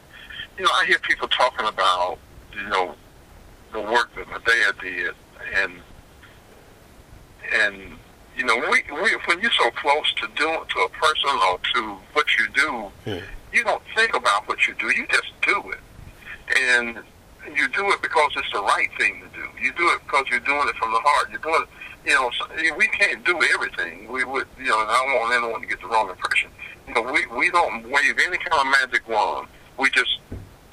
you know I hear people talking about you know the work that my dad did, and and you know, we, we when you're so close to doing to a person or to what you do, hmm. you don't think about what you do. You just do it, and you do it because it's the right thing to do. You do it because you're doing it from the heart. You're doing it. You know, so, we can't do everything. We would, you know, and I don't want anyone to get the wrong impression. You know, we we don't wave any kind of magic wand. We just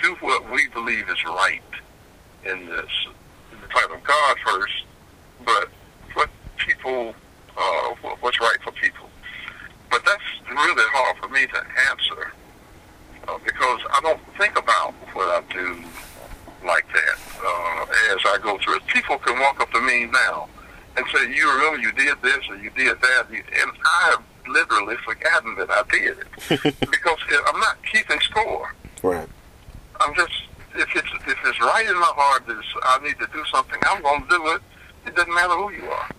do what we believe is right in this, in the title of God first, but what people, uh, what's right for people. But that's really hard for me to answer uh, because I don't think about what I do like that uh, as I go through it. People can walk up to me now and say, "You remember you did this or you did that," and I have literally forgotten that I did it because I'm not keeping score. Right. I'm just if it's if it's right in my heart that I need to do something, I'm going to do it. It doesn't matter who you are.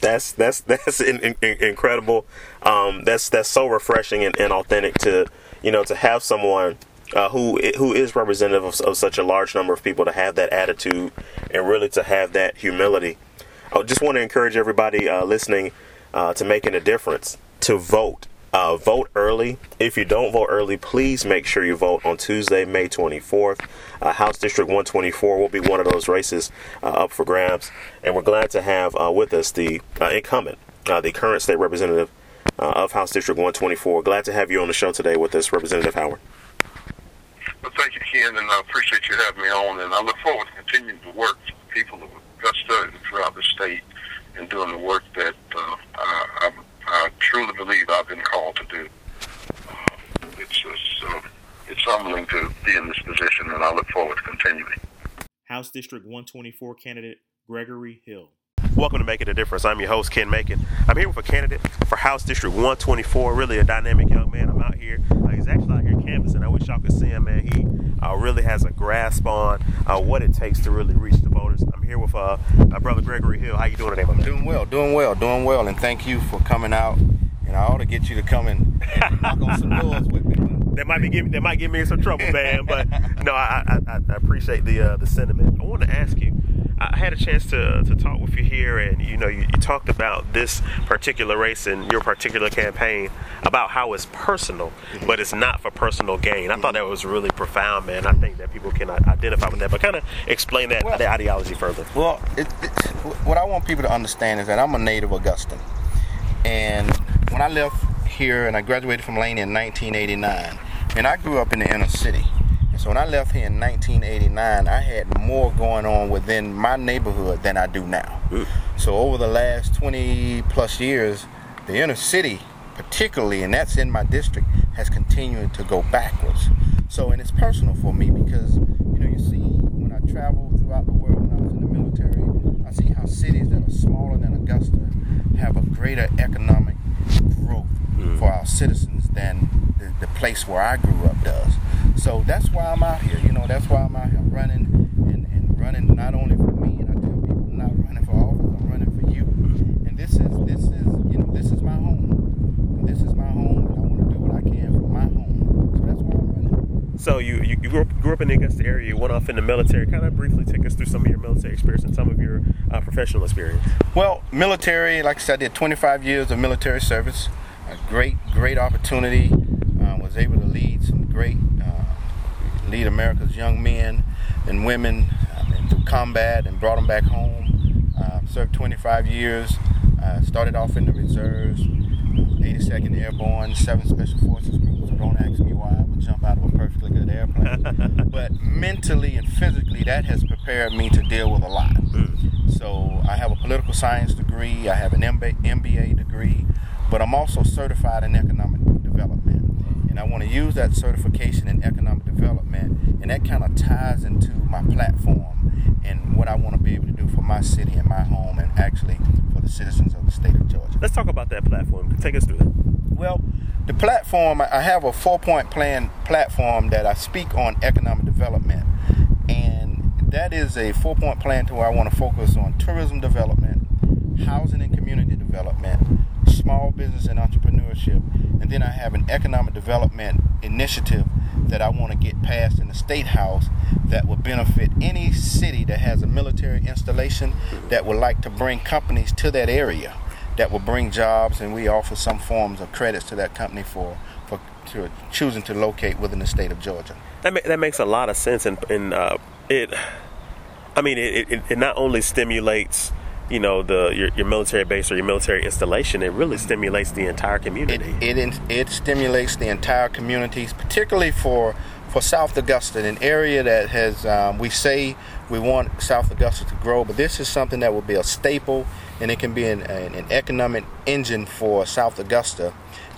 That's that's that's in, in, incredible. Um, that's that's so refreshing and, and, authentic to you know to have someone uh, who who is representative of, of, such a large number of people to have that attitude and really to have that humility. I just want to encourage everybody uh, listening uh, to making a difference to vote uh, vote early. If you don't vote early, please make sure you vote on Tuesday, May 24th. Uh, House District 124 will be one of those races uh, up for grabs. And we're glad to have uh, with us the uh, incumbent, uh, the current state representative of House District 124. Glad to have you on the show today with us, Representative Howard. Well, thank you, Ken, and I appreciate you having me on. And I look forward to continuing to work for people of Augusta and throughout the state and doing the work that I, I'm I truly believe I've been called to do. Uh, it's it's, uh, it's humbling to be in this position, and I look forward to continuing. House District 124 candidate Gregory Hill. Welcome to Making a Difference. I'm your host, Ken Makin. I'm here with a candidate for House District 124, really a dynamic young man. I'm out here. Uh, he's actually out here canvassing. I wish y'all could see him, man. He uh, really has a grasp on uh, what it takes to really reach the voters. I'm here with uh, my brother Gregory Hill. How you doing today, my man? Doing well, doing well, doing well, and thank you for coming out. And I ought to get you to come and knock on some doors with me. That might be giving that might give me in some trouble, man. But no, I I, I appreciate the uh, the sentiment. I want to ask you. I had a chance to, to talk with you here, and you know, you, you, talked about this particular race and your particular campaign about how it's personal, mm-hmm. but it's not for personal gain. I mm-hmm. thought that was really profound, man. I think that people can identify with that, but kind of explain that well, the ideology further. Well, it, it, what I want people to understand is that I'm a native Augustan, and when I left here and I graduated from Laney in 1989, and I grew up in the inner city. So when I left here in 1989, I had more going on within my neighborhood than I do now. Mm. So over the last 20 plus years, the inner city, particularly, and that's in my district, has continued to go backwards. So and it's personal for me because you know you see when I travel throughout the world when I was in the military, I see how cities that are smaller than Augusta have a greater economic growth mm. for our citizens than the, the place where I grew up does. So that's why I'm out here. You know, that's why I'm out here running and, and running not only for me, and I tell people I'm not running for office, I'm running for you. And this is this is you know this is my home. And this is my home, and I want to do what I can for my home. So that's why I'm running. So you you, you grew, up, grew up in the Augusta area. You went off in the military. Kind of briefly take us through some of your military experience and some of your uh, professional experience. Well, military, like I said, I did 25 years of military service. Great great opportunity. Uh, was able to lead some great lead America's young men and women uh, through combat and brought them back home. Uh, served 25 years. Uh, started off in the reserves, 82nd Airborne, 7th Special Forces Group. So don't ask me why I would jump out of a perfectly good airplane. but mentally and physically, that has prepared me to deal with a lot. So I have a political science degree. I have an MBA degree, but I'm also certified in economic development. And I want to use that certification in economic development, and that kind of ties into my platform and what I want to be able to do for my city and my home, and actually for the citizens of the state of Georgia. Let's talk about that platform. Take us through it. Well, the platform, I have a four point plan platform that I speak on economic development. And that is a four point plan to where I want to focus on tourism development, housing and community development, small business and entrepreneurship, and then I have an economic development initiative that I want to get passed in the state house that will benefit any city that has a military installation that would like to bring companies to that area that will bring jobs and we offer some forms of credits to that company for for to choosing to locate within the state of Georgia. That ma- that makes a lot of sense and, and uh, it I mean it, it, it not only stimulates you know the your, your, military base or your military installation it really stimulates the entire community. it, it, it stimulates the entire communities particularly for for south augusta an area that has um, we say we want south augusta to grow but this is something that will be a staple and it can be an, an, an economic engine for south augusta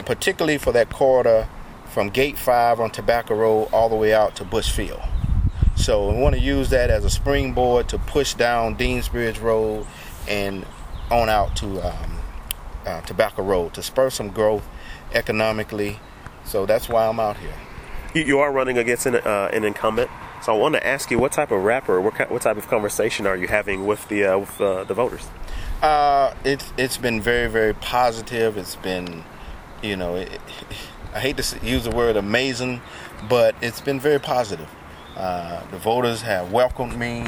particularly for that corridor from gate 5 on tobacco road all the way out to bushfield so we want to use that as a springboard to push down deansbridge road and on out to um, uh, Tobacco Road to spur some growth economically. So that's why I'm out here. You, you are running against an, uh, an, incumbent. So I want to ask you, what type of rapper, what, what type of conversation are you having with the uh, with uh, the voters? Uh, it's it's been very very positive. It's been, you know, it, I hate to use the word amazing, but it's been very positive. Uh, the voters have welcomed me.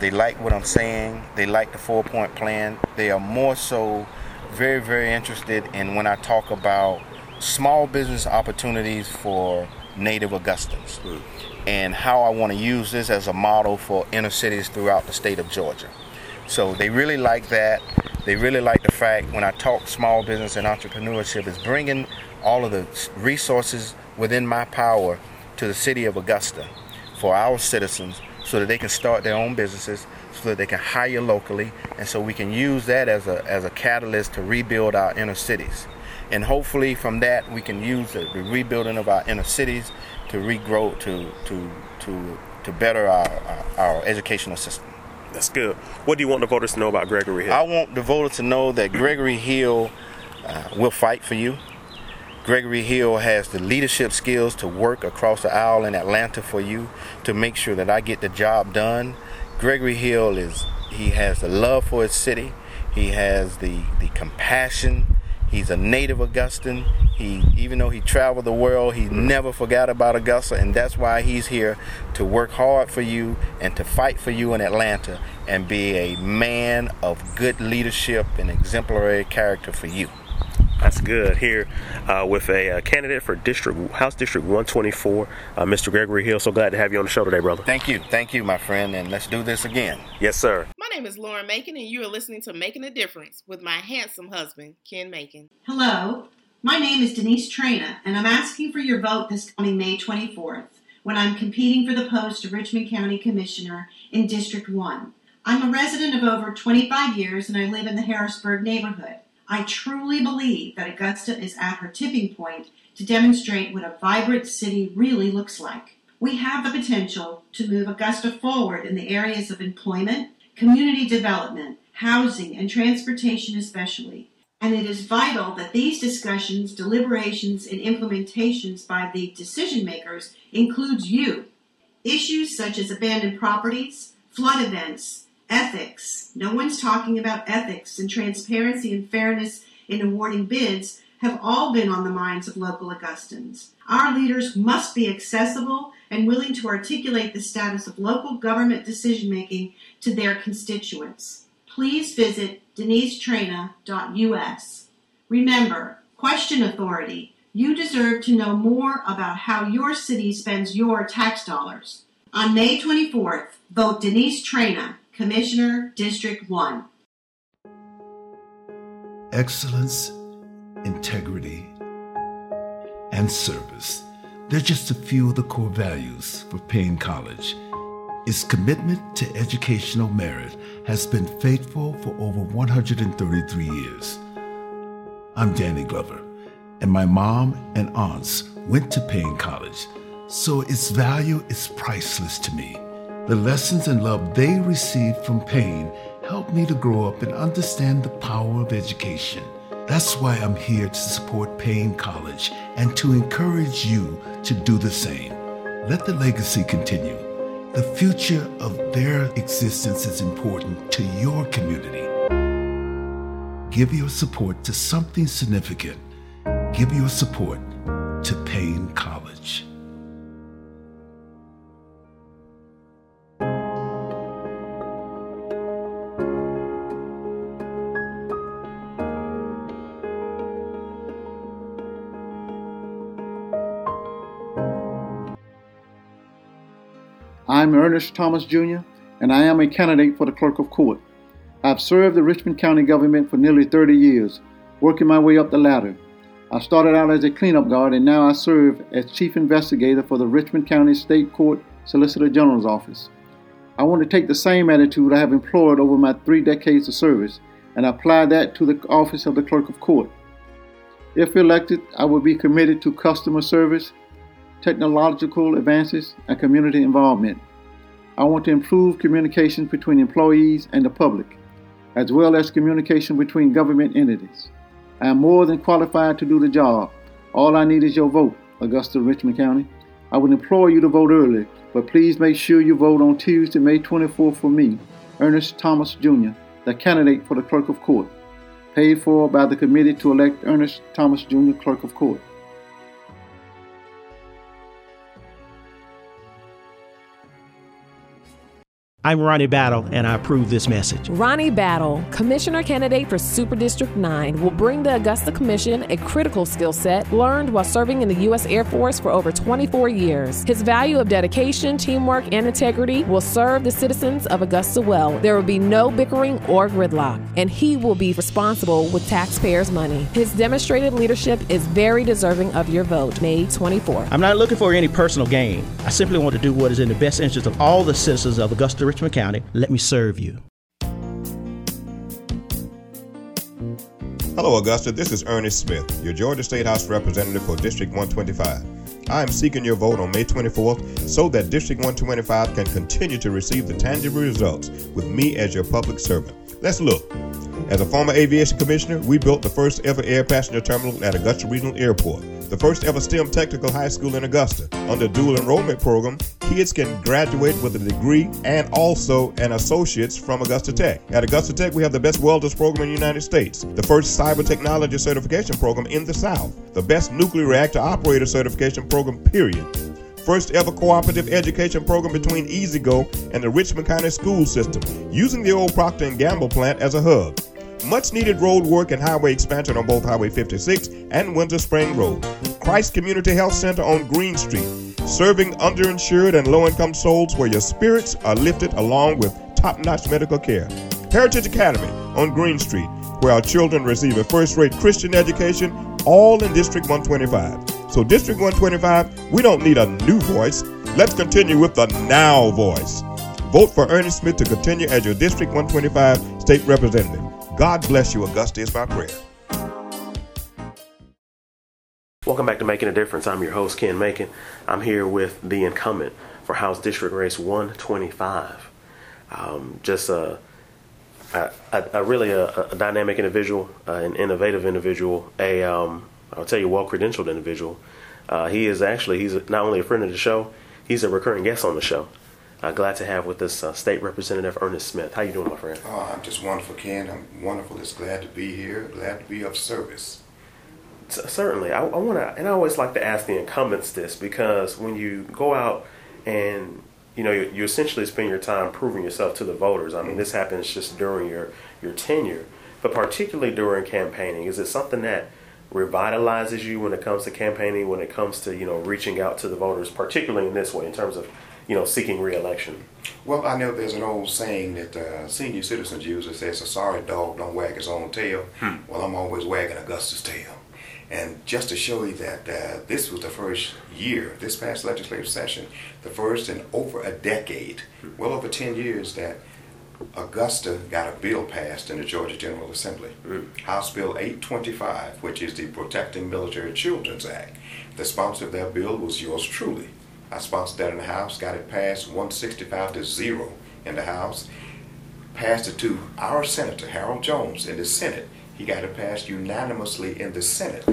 They like what I'm saying. They like the four point plan. They are more so very, very interested in when I talk about small business opportunities for native Augustans mm. and how I want to use this as a model for inner cities throughout the state of Georgia. So they really like that. They really like the fact when I talk small business and entrepreneurship is bringing all of the resources within my power to the city of Augusta for our citizens so that they can start their own businesses, so that they can hire locally, and so we can use that as a, as a catalyst to rebuild our inner cities. And hopefully from that we can use the, the rebuilding of our inner cities to regrow, to, to, to, to better our, our, our educational system. That's good. What do you want the voters to know about Gregory Hill? I want the voters to know that Gregory Hill uh, will fight for you. Gregory Hill has the leadership skills to work across the aisle in Atlanta for you to make sure that I get the job done. Gregory Hill is he has the love for his city. He has the the compassion. He's a native Augustan. He, even though he traveled the world, he never forgot about Augusta, and that's why he's here to work hard for you and to fight for you in Atlanta and be a man of good leadership and exemplary character for you. That's good. Here uh, with a uh, candidate for District House District 124, uh, Mr. Gregory Hill. So glad to have you on the show today, brother. Thank you. Thank you, my friend, and let's do this again. Yes, sir. My name is Lauren Makin, and you are listening to Making a Difference with my handsome husband, Ken Makin. Hello. My name is Denise Traina, and I'm asking for your vote this coming May 24th when I'm competing for the post of Richmond County Commissioner in District 1. I'm a resident of over 25 years and I live in the Harrisburg neighborhood. I truly believe that Augusta is at her tipping point to demonstrate what a vibrant city really looks like. We have the potential to move Augusta forward in the areas of employment, community development, housing, and transportation especially. And it is vital that these discussions, deliberations, and implementations by the decision makers includes you. Issues such as abandoned properties, flood events, ethics, no one's talking about ethics and transparency and fairness in awarding bids have all been on the minds of local Augustans. Our leaders must be accessible and willing to articulate the status of local government decision making to their constituents. Please visit denisetraina.us. Remember, question authority. You deserve to know more about how your city spends your tax dollars. On May 24th, vote Denise Traina, Commissioner, District 1. Excellence, integrity, and service. They're just a few of the core values for Paine College. Its commitment to educational merit has been faithful for over 133 years. I'm Danny Glover, and my mom and aunts went to Paine College, so its value is priceless to me. The lessons and love they received from Paine helped me to grow up and understand the power of education. That's why I'm here to support Paine College and to encourage you to do the same. Let the legacy continue. The future of their existence is important to your community. Give your support to something significant. Give your support to Paine College. I'm Ernest Thomas Jr., and I am a candidate for the Clerk of Court. I've served the Richmond County government for nearly 30 years, working my way up the ladder. I started out as a cleanup guard, and now I serve as Chief Investigator for the Richmond County State Court Solicitor General's Office. I want to take the same attitude I have employed over my three decades of service and apply that to the office of the Clerk of Court. If elected, I will be committed to customer service, technological advances, and community involvement. I want to improve communication between employees and the public, as well as communication between government entities. I am more than qualified to do the job. All I need is your vote, Augusta Richmond County. I would implore you to vote early, but please make sure you vote on Tuesday, May 24th for me, Ernest Thomas Jr., the candidate for the Clerk of Court, paid for by the committee to elect Ernest Thomas Jr. Clerk of Court. I'm Ronnie Battle, and I approve this message. Ronnie Battle, Commissioner candidate for Super District 9, will bring the Augusta Commission a critical skill set learned while serving in the U.S. Air Force for over 24 years. His value of dedication, teamwork, and integrity will serve the citizens of Augusta well. There will be no bickering or gridlock, and he will be responsible with taxpayers' money. His demonstrated leadership is very deserving of your vote, May 24th. I'm not looking for any personal gain. I simply want to do what is in the best interest of all the citizens of Augusta Richmond County. Let me serve you. Hello, Augusta. This is Ernest Smith, your Georgia State House representative for District 125. I am seeking your vote on May 24th so that District 125 can continue to receive the tangible results with me as your public servant. Let's look. As a former aviation commissioner, we built the first ever air passenger terminal at Augusta Regional Airport the first ever STEM technical high school in Augusta. Under dual enrollment program, kids can graduate with a degree and also an associate's from Augusta Tech. At Augusta Tech, we have the best welders program in the United States, the first cyber technology certification program in the South, the best nuclear reactor operator certification program, period first ever cooperative education program between E-Z-GO and the Richmond County school system, using the old Procter & Gamble plant as a hub. Much needed road work and highway expansion on both Highway 56 and Windsor Spring Road. Christ Community Health Center on Green Street, serving underinsured and low income souls where your spirits are lifted along with top notch medical care. Heritage Academy on Green Street, where our children receive a first rate Christian education, all in District 125. So, District 125, we don't need a new voice. Let's continue with the now voice. Vote for Ernie Smith to continue as your District 125 state representative. God bless you, Augusta, is my prayer. Welcome back to Making a Difference. I'm your host, Ken Makin. I'm here with the incumbent for House District Race 125. Um, just a, a, a really a, a, dynamic individual, uh, an innovative individual, a um, I'll tell you, well-credentialed individual. Uh, he is actually he's not only a friend of the show, he's a recurring guest on the show. Uh, glad to have with us uh, State Representative Ernest Smith. How you doing, my friend? Oh, I'm just wonderful, Ken. I'm wonderful. Just glad to be here. Glad to be of service. C- certainly, I, I want to, and I always like to ask the incumbents this because when you go out and you know you, you essentially spend your time proving yourself to the voters. I mean, this happens just during your your tenure, but particularly during campaigning. Is it something that revitalizes you when it comes to campaigning? When it comes to you know reaching out to the voters, particularly in this way, in terms of you know, seeking reelection? Well, I know there's an old saying that uh, senior citizens use that says, a sorry dog don't wag his own tail. Hmm. Well, I'm always wagging Augusta's tail. And just to show you that uh, this was the first year, this past legislative session, the first in over a decade, hmm. well over 10 years, that Augusta got a bill passed in the Georgia General Assembly. Mm. House Bill 825, which is the Protecting Military Children's Act. The sponsor of that bill was yours truly. I sponsored that in the House, got it passed 165 to 0 in the House. Passed it to our Senator, Harold Jones, in the Senate. He got it passed unanimously in the Senate.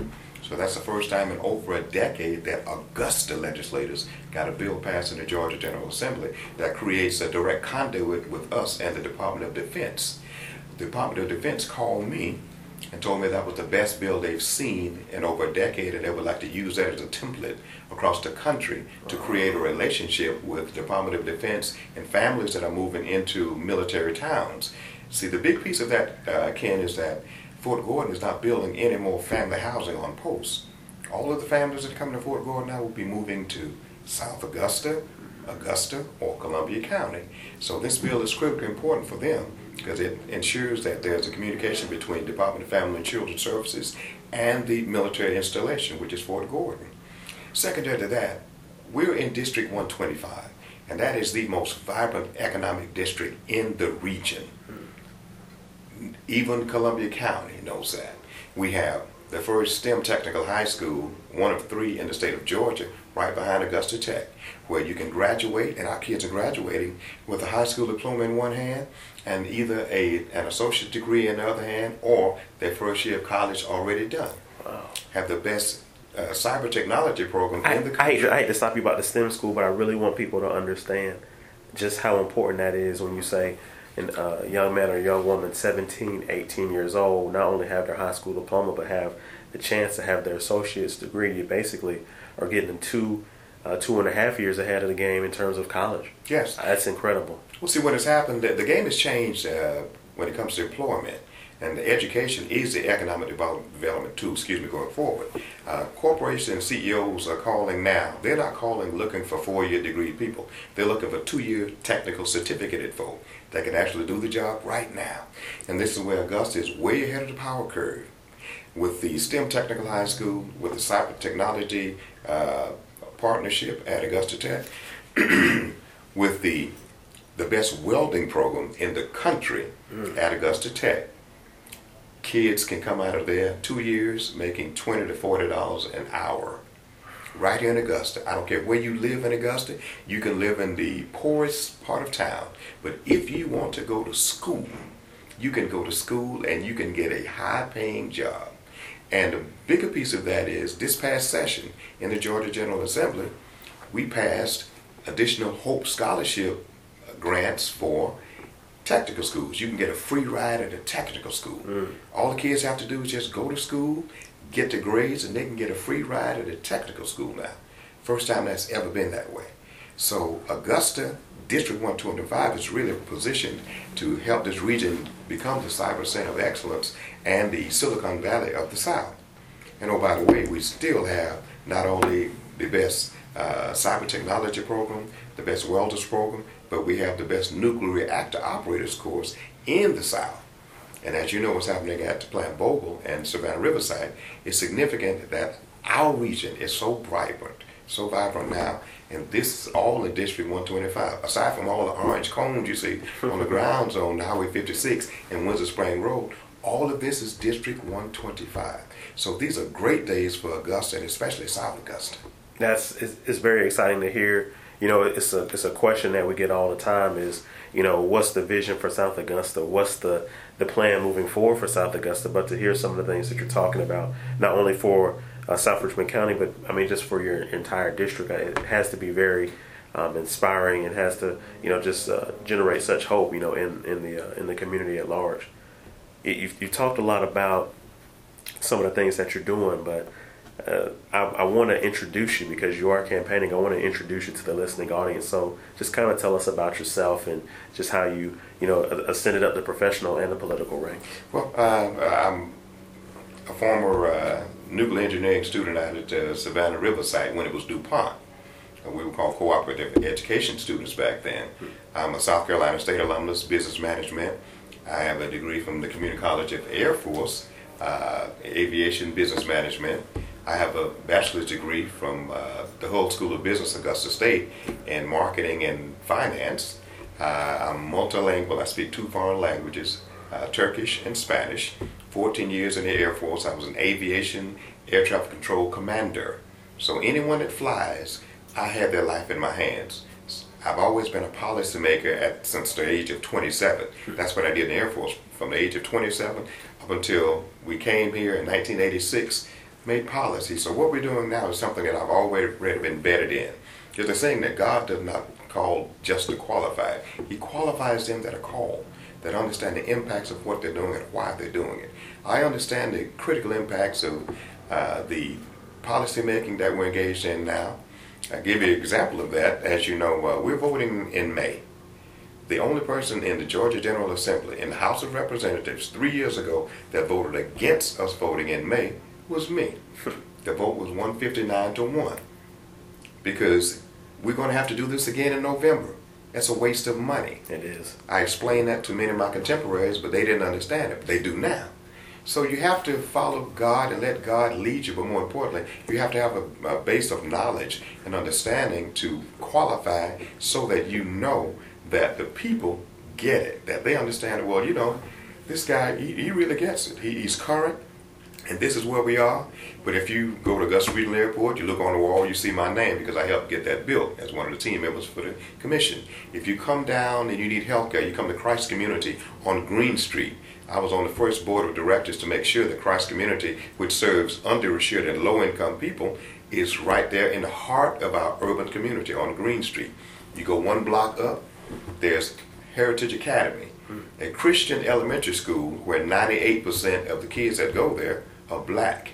So that's the first time in over a decade that Augusta legislators got a bill passed in the Georgia General Assembly that creates a direct conduit with us and the Department of Defense. The Department of Defense called me and told me that was the best bill they've seen in over a decade and they would like to use that as a template across the country to create a relationship with the Department of Defense and families that are moving into military towns. See, the big piece of that, uh, Ken, is that Fort Gordon is not building any more family housing on posts. All of the families that come to Fort Gordon now will be moving to South Augusta, Augusta, or Columbia County. So this bill is critically important for them because it ensures that there's a communication between Department of Family and Children Services and the military installation, which is Fort Gordon. Secondary to that, we're in District 125, and that is the most vibrant economic district in the region. Even Columbia County knows that. We have the first STEM technical high school, one of three in the state of Georgia, right behind Augusta Tech, where you can graduate, and our kids are graduating with a high school diploma in one hand and either a an associate degree in the other hand or their first year of college already done. Wow. Have the best uh, cyber technology program I, in the country. I hate, I hate to stop you about the STEM school, but I really want people to understand just how important that is when you say a uh, young man or young woman, 17, 18 years old, not only have their high school diploma, but have the chance to have their associate's degree. You basically are getting two, uh, two and a half years ahead of the game in terms of college. Yes. That's incredible. Well, see, what has happened, the, game has changed uh, when it comes to employment. And the education is the economic development tool, excuse me, going forward. Uh, corporations and CEOs are calling now. They're not calling looking for four-year degree people. They're looking for two-year technical certificated folk that can actually do the job right now. And this is where Augusta is way ahead of the power curve. With the STEM Technical High School, with the cyber technology uh, partnership at Augusta Tech, with the the best welding program in the country mm. at Augusta Tech. Kids can come out of there two years making twenty to forty dollars an hour. Right here in Augusta. I don't care where you live in Augusta, you can live in the poorest part of town. But if you want to go to school, you can go to school and you can get a high paying job. And the bigger piece of that is this past session in the Georgia General Assembly, we passed additional Hope Scholarship grants for technical schools. You can get a free ride at a technical school. Mm. All the kids have to do is just go to school, get the grades, and they can get a free ride at a technical school now. First time that's ever been that way. So Augusta District 125 is really positioned to help this region become the cyber center of excellence and the Silicon Valley of the South. And oh, by the way, we still have not only the best uh, cyber technology program, the best welders program, but we have the best nuclear reactor operators course in the South. And as you know, what's happening at Plant Vogtle and Savannah River Site, it's significant that our region is so vibrant, so vibrant now, and this is all in District 125. Aside from all the orange cones you see on the ground zone, Highway 56 and Windsor Spring Road, all of this is District 125. So these are great days for Augusta and especially South Augusta. That's it's, it's very exciting to hear. You know, it's a it's a question that we get all the time. Is you know what's the vision for South Augusta? What's the the plan moving forward for South Augusta? But to hear some of the things that you're talking about, not only for uh, South Richmond County, but I mean just for your entire district, it has to be very um, inspiring. It has to you know just uh, generate such hope. You know in in the uh, in the community at large. You've, you've talked a lot about some of the things that you're doing, but uh, I, I want to introduce you because you are campaigning. I want to introduce you to the listening audience. So just kind of tell us about yourself and just how you, you know, ascended up the professional and the political ranks. Well, uh, I'm a former uh, nuclear engineering student out at uh, Savannah River Site when it was DuPont. Uh, we were called cooperative education students back then. I'm a South Carolina State alumnus, business management. I have a degree from the Community College of Air Force, uh, aviation business management. I have a bachelor's degree from uh, the Hull School of Business, Augusta State, in marketing and finance. Uh, I'm multilingual. I speak two foreign languages, uh, Turkish and Spanish. 14 years in the Air Force. I was an aviation air traffic control commander. So anyone that flies, I have their life in my hands. I've always been a policymaker at, since the age of 27. That's what I did in the Air Force from the age of 27 up until we came here in 1986 made policy. So what we're doing now is something that I've already embedded in. There's a saying that God does not call just the qualified. He qualifies them that are called, that understand the impacts of what they're doing and why they're doing it. I understand the critical impacts of uh, the policy making that we're engaged in now. I'll give you an example of that. As you know, uh, we're voting in May. The only person in the Georgia General Assembly, in the House of Representatives, three years ago, that voted against us voting in May was me. the vote was 159 to 1 because we're going to have to do this again in November. That's a waste of money. It is. I explained that to many of my contemporaries, but they didn't understand it. They do now. So you have to follow God and let God lead you, but more importantly, you have to have a, a base of knowledge and understanding to qualify so that you know that the people get it, that they understand, it. well, you know, this guy, he, he really gets it. He, he's current, and this is where we are. But if you go to Augusta Regional Airport, you look on the wall, you see my name because I helped get that built as one of the team members for the commission. If you come down and you need health care, you come to Christ Community on Green Street. I was on the first board of directors to make sure that Christ Community, which serves underinsured and low income people, is right there in the heart of our urban community on Green Street. You go one block up, there's Heritage Academy, a Christian elementary school where 98% of the kids that go there are black,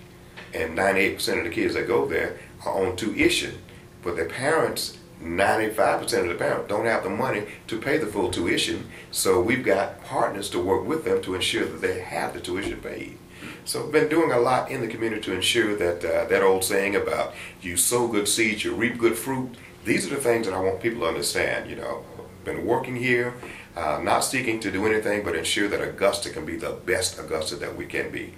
and 98% of the kids that go there are on tuition. But their parents, 95% of the parents, don't have the money to pay the full tuition. So we've got partners to work with them to ensure that they have the tuition paid. So we've been doing a lot in the community to ensure that uh, that old saying about you sow good seeds, you reap good fruit. These are the things that I want people to understand. You know, been working here, uh, not seeking to do anything but ensure that Augusta can be the best Augusta that we can be.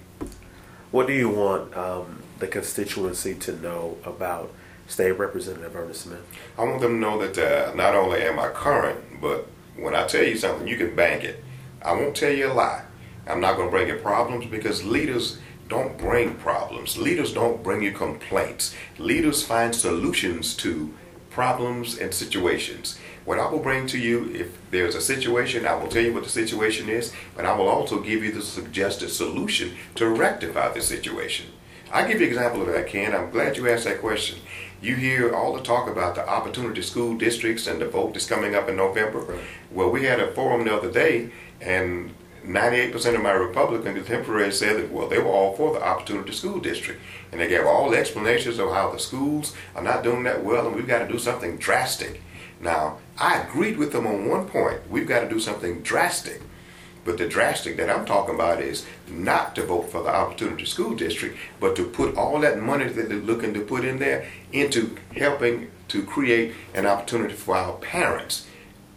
What do you want um, the constituency to know about State Representative Ernest Smith? I want them to know that uh, not only am I current, but when I tell you something, you can bank it. I won't tell you a lie. I'm not going to bring you problems because leaders don't bring problems. Leaders don't bring you complaints. Leaders find solutions to problems and situations. What I will bring to you, if there's a situation, I will tell you what the situation is, but I will also give you the suggested solution to rectify the situation. I'll give you an example of that, Ken. I'm glad you asked that question. You hear all the talk about the opportunity school districts and the vote that's coming up in November. Right. Well, we had a forum the other day, and 98% of my Republican contemporaries said that, well, they were all for the opportunity school district. And they gave all the explanations of how the schools are not doing that well and we've got to do something drastic. Now, I agreed with them on one point. We've got to do something drastic. But the drastic that I'm talking about is not to vote for the Opportunity School District, but to put all that money that they're looking to put in there into helping to create an opportunity for our parents,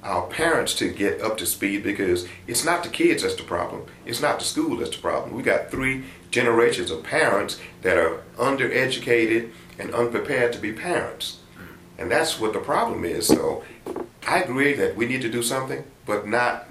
our parents to get up to speed because it's not the kids that's the problem. It's not the school that's the problem. We got three generations of parents that are undereducated and unprepared to be parents. And that's what the problem is. So I agree that we need to do something, but not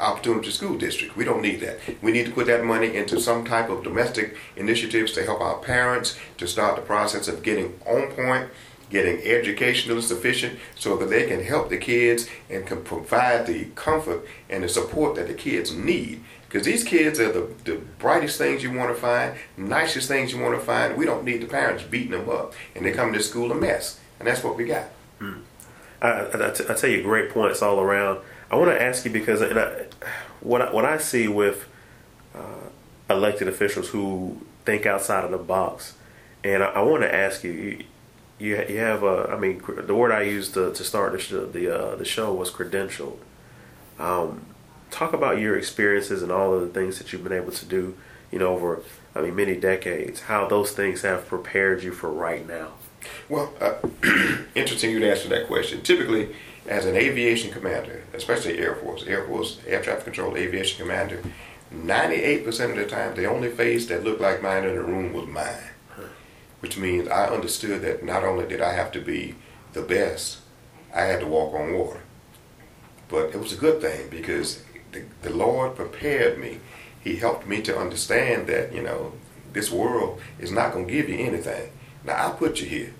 opportunity school district. We don't need that. We need to put that money into some type of domestic initiatives to help our parents to start the process of getting on point, getting educationally sufficient so that they can help the kids and can provide the comfort and the support that the kids need. Because these kids are the, the brightest things you want to find, nicest things you want to find. We don't need the parents beating them up and they come to school a mess. And that's what we got. Hmm. I, I, t- I tell you, great points all around. I want to ask you because I, what I, what I see with uh, elected officials who think outside of the box, and I, I want to ask you, you, you, you have a, I mean, the word I used to, to start the show, the uh, the show was credentialed. Um, talk about your experiences and all of the things that you've been able to do, you know, over I mean many decades. How those things have prepared you for right now. Well, uh, interesting you'd answer that question. Typically, as an aviation commander, especially Air Force, Air Force Air Traffic Control Aviation Commander, 98% of the time, the only face that looked like mine in the room was mine. Which means I understood that not only did I have to be the best, I had to walk on water. But it was a good thing because the, the Lord prepared me. He helped me to understand that, you know, this world is not going to give you anything. Now, I put you here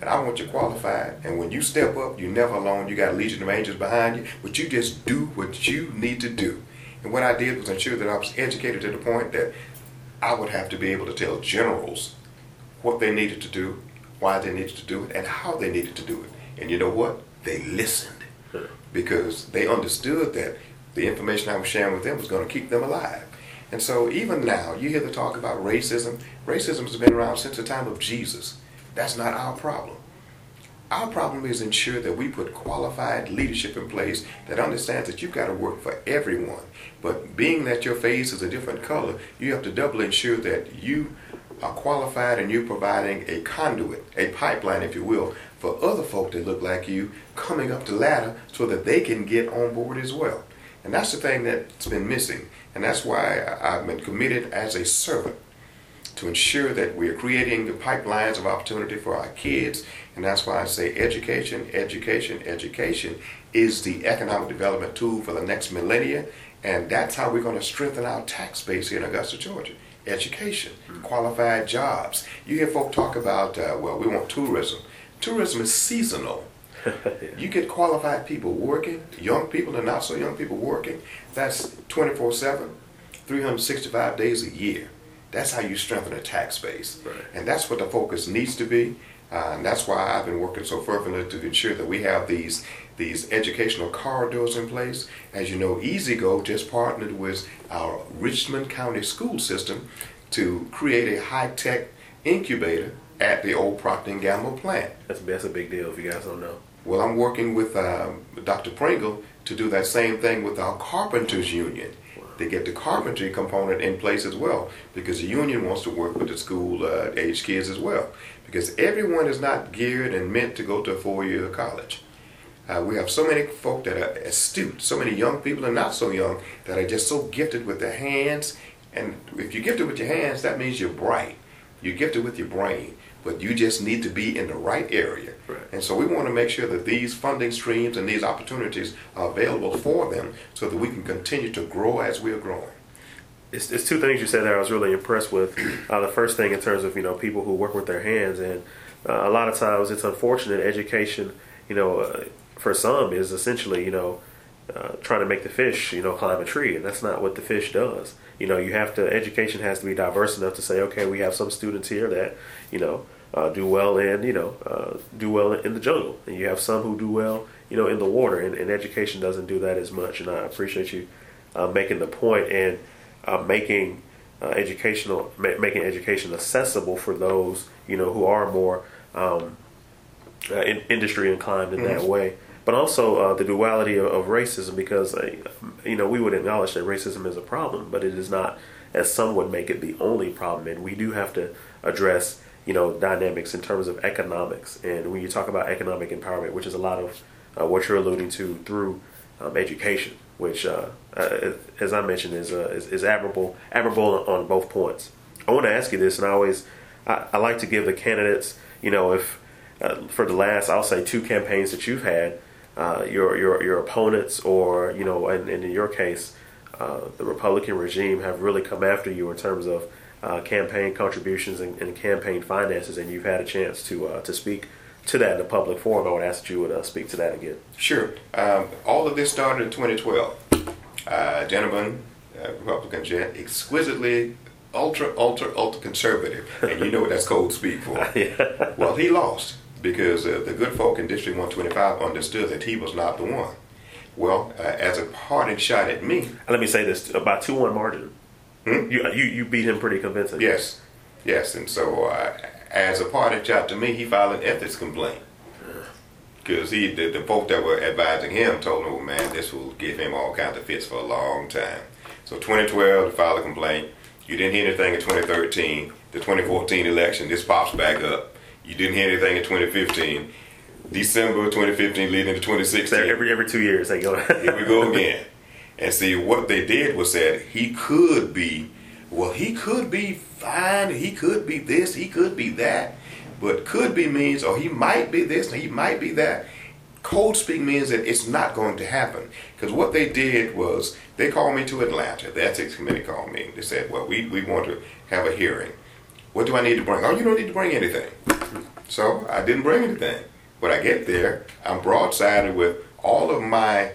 and I want you qualified. And when you step up, you're never alone. You got a legion of angels behind you, but you just do what you need to do. And what I did was ensure that I was educated to the point that I would have to be able to tell generals what they needed to do, why they needed to do it, and how they needed to do it. And you know what? They listened because they understood that the information I was sharing with them was going to keep them alive. And so even now, you hear the talk about racism. Racism has been around since the time of Jesus. That's not our problem. Our problem is ensure that we put qualified leadership in place that understands that you've got to work for everyone. But being that your face is a different color, you have to double ensure that you are qualified and you're providing a conduit, a pipeline, if you will, for other folk that look like you coming up the ladder so that they can get on board as well. And that's the thing that's been missing. And that's why I've been committed as a servant to ensure that we are creating the pipelines of opportunity for our kids. And that's why I say education, education, education is the economic development tool for the next millennia. And that's how we're going to strengthen our tax base here in Augusta, Georgia. Education, qualified jobs. You hear folk talk about, uh, well, we want tourism. Tourism is seasonal. you get qualified people working, young people and not so young people working. That's 24 7, 365 days a year. That's how you strengthen a tax base. Right. And that's what the focus needs to be. Uh, and that's why I've been working so fervently to ensure that we have these these educational corridors in place. As you know, E-Z-GO just partnered with our Richmond County school system to create a high-tech incubator at the old Procter & Gamble plant. That's, that's a big deal if you guys don't know. Well, I'm working with um, Dr. Pringle to do that same thing with our Carpenters Union to get the carpentry component in place as well because the union wants to work with the school uh, age kids as well because everyone is not geared and meant to go to a four-year college. Uh, we have so many folk that are astute, so many young people and not so young that are just so gifted with their hands. And if you're gifted with your hands, that means you're bright. You're gifted with your brain but you just need to be in the right area. Right. And so we want to make sure that these funding streams and these opportunities are available for them so that we can continue to grow as we are growing. It's, it's two things you said there I was really impressed with. Uh, the first thing in terms of, you know, people who work with their hands and uh, a lot of times it's unfortunate education, you know, uh, for some is essentially, you know, uh, trying to make the fish, you know, climb a tree, and that's not what the fish does. You know, you have to education has to be diverse enough to say, okay, we have some students here that, you know, uh, do well in, you know, uh, do well in the jungle, and you have some who do well, you know, in the water, and, and education doesn't do that as much. And I appreciate you uh, making the point and uh, making uh, educational, ma- making education accessible for those, you know, who are more um, in, industry inclined in mm-hmm. that way but also uh, the duality of, of racism because uh, you know we would acknowledge that racism is a problem but it is not as some would make it the only problem. And we do have to address you know dynamics in terms of economics. And when you talk about economic empowerment which is a lot of uh, what you're alluding to through um, education which uh, uh, as I mentioned is, uh, is, is admirable admirable on both points. I want to ask you this and I always I, I like to give the candidates you know if for the last I'll say two campaigns that you've had uh, your your your opponents, or you know, and, and in your case, uh, the Republican regime have really come after you in terms of uh, campaign contributions and, and, campaign finances, and you've had a chance to uh, to speak to that in the public forum. I would ask that you would uh, speak to that again. Sure. Um, all of this started in 2012. Uh, gentleman, Republican gent, exquisitely ultra, ultra, ultra conservative, and you know what that's code speak for. yeah. Well, he lost because uh, the good folk in District 125 understood that he was not the one. Well, uh, as a parting shot at me. Let me say this about 2 1 margin. Hmm? You, you, you beat him pretty convincingly. Yes. Yes. And so, uh, as a parting shot to me, he filed an ethics complaint. Because he, the, the folk that were advising him told him, oh, man, this will give him all kinds of fits for a long time. So 2012, he filed a complaint. You didn't hear anything in 2013. The 2014 election, this pops back up. You didn't hear anything in 2015. December 2015 leading to 2016. Every every two years they go. Here we go again. And see what they did was that he could be, well, he could be fine. He could be this. He could be that. But could be means, or he might be this, and he might be that. Code speak means that it's not going to happen. Because what they did was they called me to Atlanta. The ethics committee called me. They said, well, we, we want to have a hearing. What do I need to bring? Oh, you don't need to bring anything. So I didn't bring anything. When I get there, I'm broadsided with all of my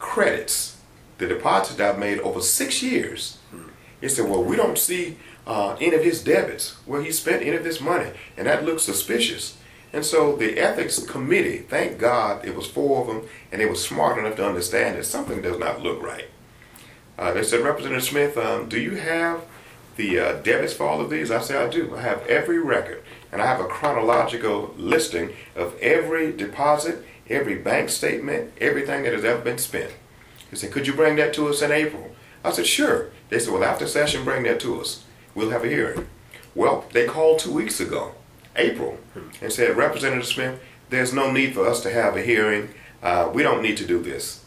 credits, the deposits I've made over six years. He said, well, we don't see uh, any of his debits, where he spent any of this money, and that looks suspicious. And so the ethics committee, thank God it was four of them, and they were smart enough to understand that something does not look right. Uh, they said, Representative Smith, um, do you have the uh, debits for all of these? I said, I do. I have every record, and I have a chronological listing of every deposit, every bank statement, everything that has ever been spent. He said, Could you bring that to us in April? I said, Sure. They said, Well, after session, bring that to us. We'll have a hearing. Well, they called two weeks ago, April, and said, Representative Smith, there's no need for us to have a hearing. Uh, we don't need to do this.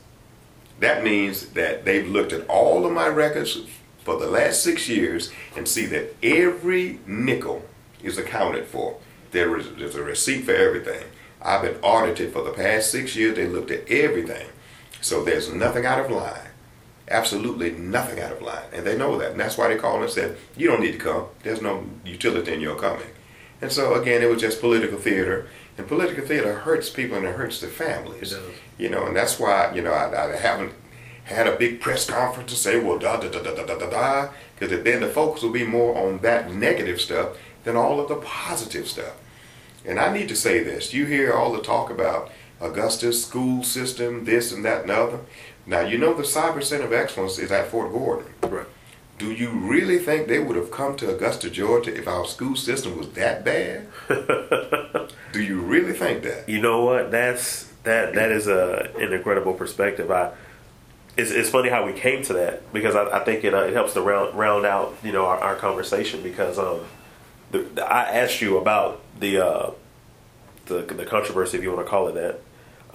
That means that they've looked at all of my records for the last six years and see that every nickel is accounted for. There is there's a receipt for everything. I've been audited for the past six years. They looked at everything. So there's nothing out of line. Absolutely nothing out of line. And they know that. And that's why they called and said, you don't need to come. There's no utility in your coming. And so again, it was just political theater. And political theater hurts people and it hurts their families. You know, and that's why, you know, I, I haven't had a big press conference to say, well, da da da da da da da da, because then the focus will be more on that negative stuff than all of the positive stuff. And I need to say this. You hear all the talk about Augusta's school system, this and that and other. Now, you know the Cyber Center of Excellence is at Fort Gordon. Right. Do you really think they would have come to Augusta, Georgia if our school system was that bad? Do you really think that? You know what? That's that that is a an incredible perspective. I it's, it's funny how we came to that because I, I think it, uh, it helps to round round out you know our, our conversation because um the, I asked you about the uh the the controversy if you want to call it that.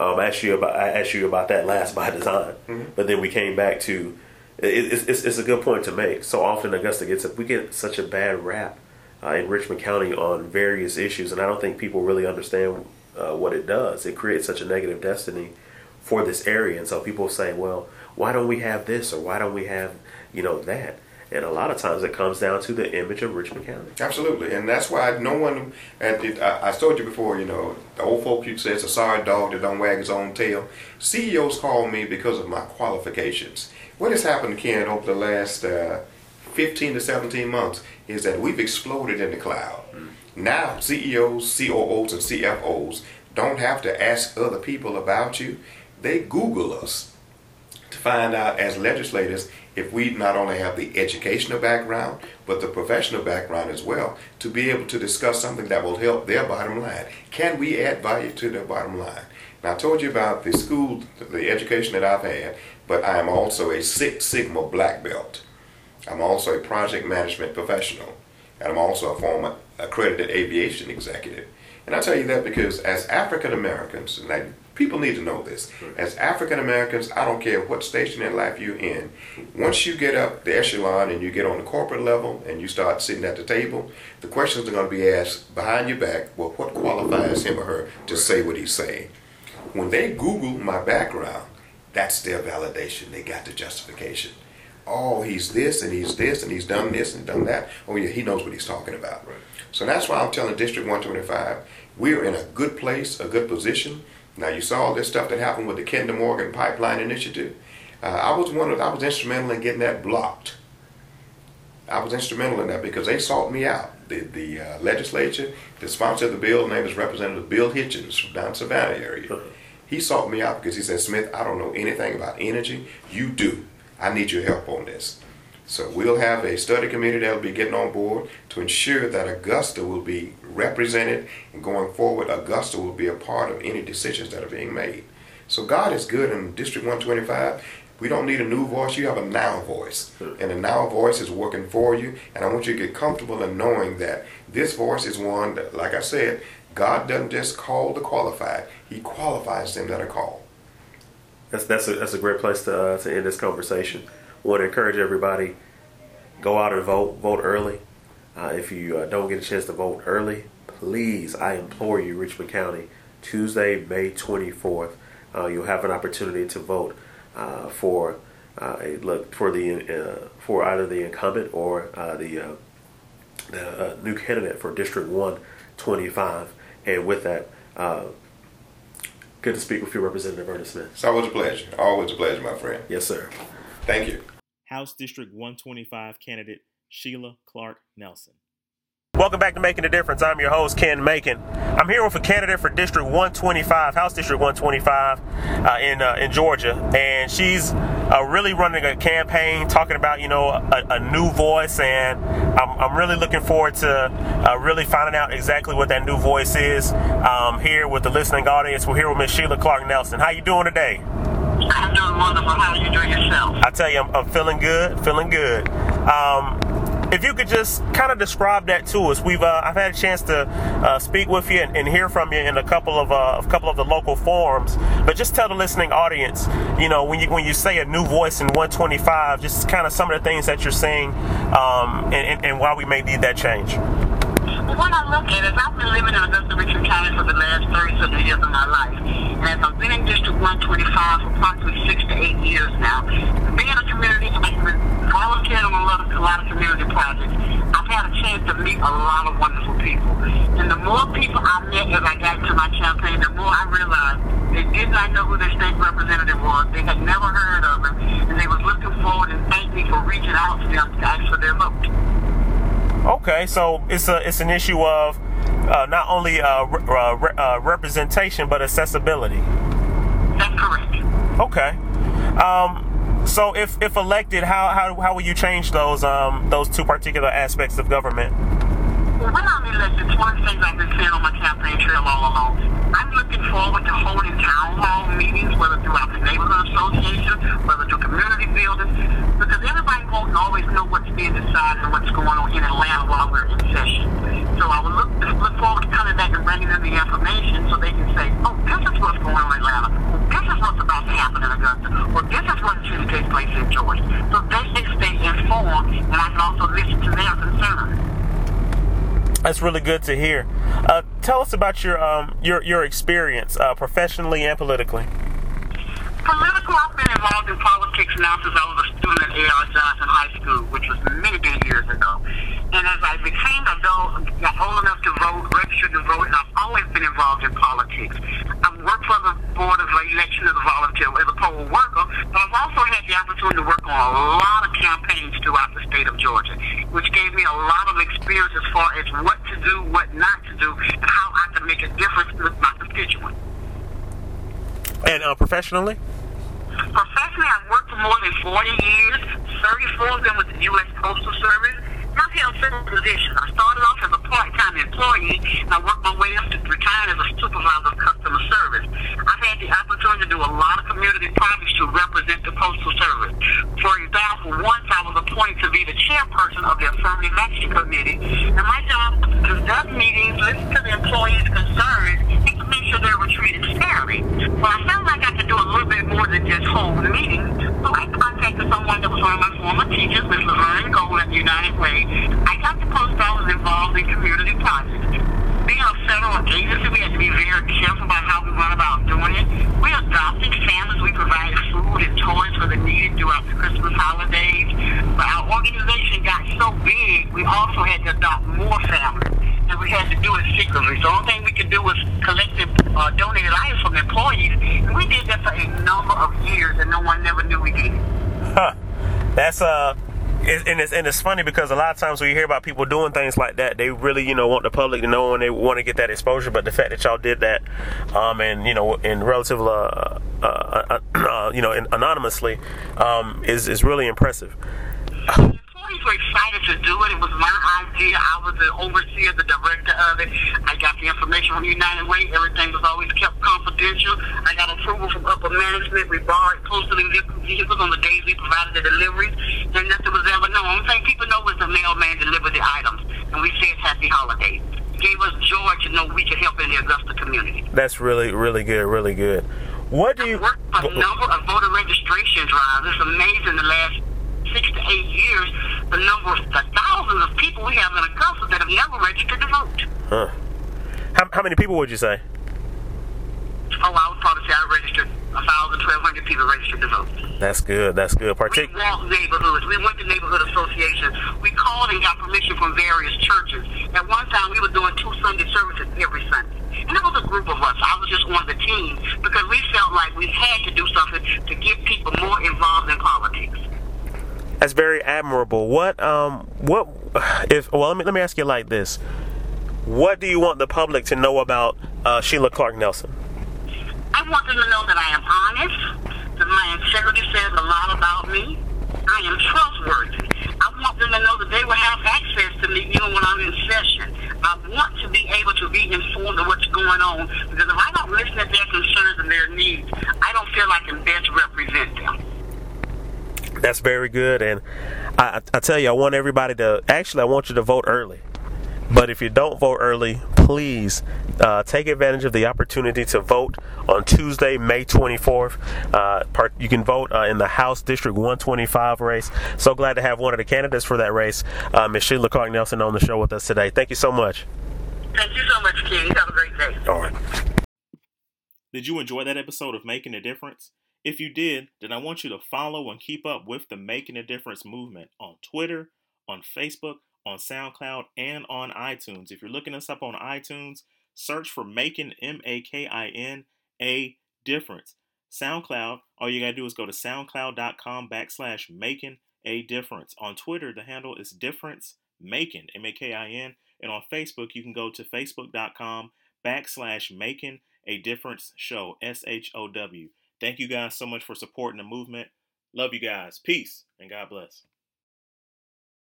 Um I asked you about I asked you about that last by design. Mm-hmm. but then we came back to it, it's, it's a good point to make. So often Augusta gets we get such a bad rap uh, in Richmond County on various issues and I don't think people really understand uh, what it does. It creates such a negative destiny for this area. And so people say well why don't we have this or why don't we have you know that And a lot of times it comes down to the image of Richmond County. Absolutely, and that's why no one. And it, I, I told you before, you know, the old folk you say it's a sorry dog that don't wag his own tail. CEOs call me because of my qualifications. What has happened, Ken, over the last uh, 15 to 17 months is that we've exploded in the cloud. Now, CEOs, COOs, and CFOs don't have to ask other people about you. They Google us to find out, as legislators, if we not only have the educational background, but the professional background as well, to be able to discuss something that will help their bottom line. Can we add value to their bottom line? Now, I told you about the school, the education that I've had, but I am also a Six Sigma black belt. I'm also a project management professional, and I'm also a former accredited aviation executive. And I tell you that because as African Americans, and I, people need to know this, as African Americans, I don't care what station in life you're in, once you get up the echelon and you get on the corporate level and you start sitting at the table, the questions are going to be asked behind your back, well, what qualifies him or her to say what he's saying? When they Google my background, that's their validation. They got the justification. Oh, he's this and he's this and he's done this and done that. Oh, yeah, he knows what he's talking about. So that's why I'm telling District 125, we're in a good place, a good position. Now you saw all this stuff that happened with the Kinder Morgan Pipeline Initiative. Uh, I was one of, I was instrumental in getting that blocked. I was instrumental in that because they sought me out. The the uh, legislature, the sponsor of the bill, name is Representative Bill Hitchens from down Savannah area. He sought me out because he said, Smith, I don't know anything about energy. You do. I need your help on this. So we'll have a study committee that'll be getting on board to ensure that Augusta will be represented and going forward, Augusta will be a part of any decisions that are being made. So God is good in District 125. We don't need a new voice. You have a now voice. And the now voice is working for you. And I want you to get comfortable in knowing that this voice is one that, like I said, God doesn't just call the qualified, He qualifies them that are called. That's that's a, that's a great place to, uh, to end this conversation. To encourage everybody go out and vote. Vote early. Uh, if you uh, don't get a chance to vote early, please, I implore you, Richmond County, Tuesday, May 24th, uh, you'll have an opportunity to vote uh, for uh, look for the for either the incumbent or the the new candidate for District 125. And with that, good to speak with you, Representative Ernest Smith. It's always a pleasure. Always a pleasure, my friend. Yes, sir. Thank you. House District 125 candidate Sheila Clark Nelson. Welcome back to Making a Difference. I'm your host, Ken Makin. I'm here with a candidate for District 125, House District 125 uh, in uh, in Georgia, and she's uh, really running a campaign talking about you know a, a new voice, and I'm, I'm, really looking forward to uh, really finding out exactly what that new voice is. Um, here with the listening audience, we're here with Miss Sheila Clark Nelson. How you doing today? I'm doing wonderful. How are you doing yourself? I tell you, I'm, I'm feeling good, feeling good. Um, if you could just kind of describe that to us, we've uh, I've had a chance to uh, speak with you and, and, hear from you in a couple of uh, a couple of the local forums. But just tell the listening audience, you know, when you when you say a new voice in 125, just kind of some of the things that you're saying um, and, and, and why we may need that change. Well, what I look at is I've been living in Augusta Richmond County for the last 30 something years of my life. And as I've been in District 125 for approximately six to eight years now, being a community, I've been volunteering on a lot, of, a lot of community projects. I've had a chance to meet a lot of wonderful people. And the more people I met as I got into my campaign, the more I realized they did not know who their state representative was. They had never heard of him. And they was looking forward and thanked me for reaching out to them to ask for their vote. Okay, so it's a it's an issue of uh, not only uh, re- uh, re- uh, representation but accessibility. That's correct. Okay. Um, so if, if elected, how, how how will you change those um, those two particular aspects of government? Well, when I'm elected, one of the things I've been saying on my campaign trail all along, I'm looking forward to holding town hall meetings, whether throughout the neighborhood association, whether through community buildings, because everybody won't always know what's being decided and what's going on in Atlanta while we're in session. So I would look, look forward to coming back and bringing them the information so they can say, oh, this is what's going on in Atlanta. This is what's about to happen in Augusta. Or this is what should take place in Georgia. So they can stay informed and I can also listen to their concerns. That's really good to hear. Uh, tell us about your um, your your experience uh, professionally and politically. Political, I've been involved in politics now since I was a student at A.R. Johnson High School, which was many, many years ago. And as I became adult, got old enough to vote, registered to vote, and I've always been involved in politics. I've worked for the Board of Election as a volunteer, as a poll worker, but I've also had the opportunity to work on a lot of campaigns throughout the state of Georgia, which gave me a lot of experience as far as what to do, what not to do, and how I can make a difference with my constituents. And uh, professionally? Professionally, I've worked for more than 40 years, 34 of them with the U.S. Postal Service. I've held several positions. I started off as a part-time employee, and I worked my way up to retiring as a supervisor of customer service. I've had the opportunity to do a lot of community projects to represent the Postal Service. For example, once I was appointed to be the chairperson of the Affirmative Action Committee, and my job was to conduct meetings, listen to the employees' concerns, and to make sure they were treated fairly. But I felt like I could do a little bit more than just hold the meeting, so I contacted someone that was one of my former teachers, Ms. Laverne Gold at United Way. I got the post office involved in community projects. Being a federal agency, we have to be very careful about how we run about doing it. We adopted families. We provided food and toys for the needy throughout the Christmas holidays. But our organization got so big, we also had to adopt more families. And we had to do it secretly. So the only thing we could do was collect uh, donated items from employees. And we did that for a number of years, and no one never knew we did it. Huh. That's uh and it's and it's funny because a lot of times when you hear about people doing things like that, they really you know want the public to know and they want to get that exposure. But the fact that y'all did that, um, and you know, in relative, uh, uh, uh, uh, you know, anonymously, um, is is really impressive. Employees were excited to do it. It was my idea. I was the overseer, the director of it. I got the information from United Way. Everything was always kept confidential. I got approval from upper management. We borrowed postal vehicles on the days we provided the deliveries, and nothing was ever known. I'm saying people know was the mailman delivered the items, and we said Happy Holidays. Gave us joy to know we could help in the Augusta community. That's really really good, really good. What do you? A number of voter registration drives. It's amazing. The last six to eight years, the number of the thousands of people we have in Augusta that have never registered to vote. Huh. How, how many people would you say? Oh, I would probably say I registered a thousand, twelve hundred people registered to vote. That's good. That's good. Partic- we walked neighborhoods. We went to neighborhood associations. We called and got permission from various churches. At one time, we were doing two Sunday services every Sunday. And it was a group of us. I was just one of the team because we felt like we had to do something to get people more involved in politics. That's very admirable. What um what if well let me let me ask you like this. What do you want the public to know about uh, Sheila Clark Nelson? I want them to know that I am honest, that my integrity says a lot about me. I am trustworthy. I want them to know that they will have access to me even when I'm in session. I want to be able to be informed of what's going on because if I don't listen to their concerns and their needs, I don't feel like I can best represent them. That's very good, and I, I tell you, I want everybody to actually, I want you to vote early. But if you don't vote early, please uh, take advantage of the opportunity to vote on Tuesday, May 24th. Uh, part, you can vote uh, in the House District 125 race. So glad to have one of the candidates for that race, uh, Ms. Sheila Clark Nelson, on the show with us today. Thank you so much. Thank you so much, King. Have a great day. All right. Did you enjoy that episode of Making a Difference? If you did, then I want you to follow and keep up with the Making a Difference movement on Twitter, on Facebook, on SoundCloud, and on iTunes. If you're looking us up on iTunes, search for Making M A K I N A Difference. SoundCloud, all you gotta do is go to soundcloud.com backslash making a difference. On Twitter, the handle is difference making, M A K I N. And on Facebook, you can go to facebook.com backslash making a difference show, S H O W. Thank you guys so much for supporting the movement. Love you guys. Peace and God bless.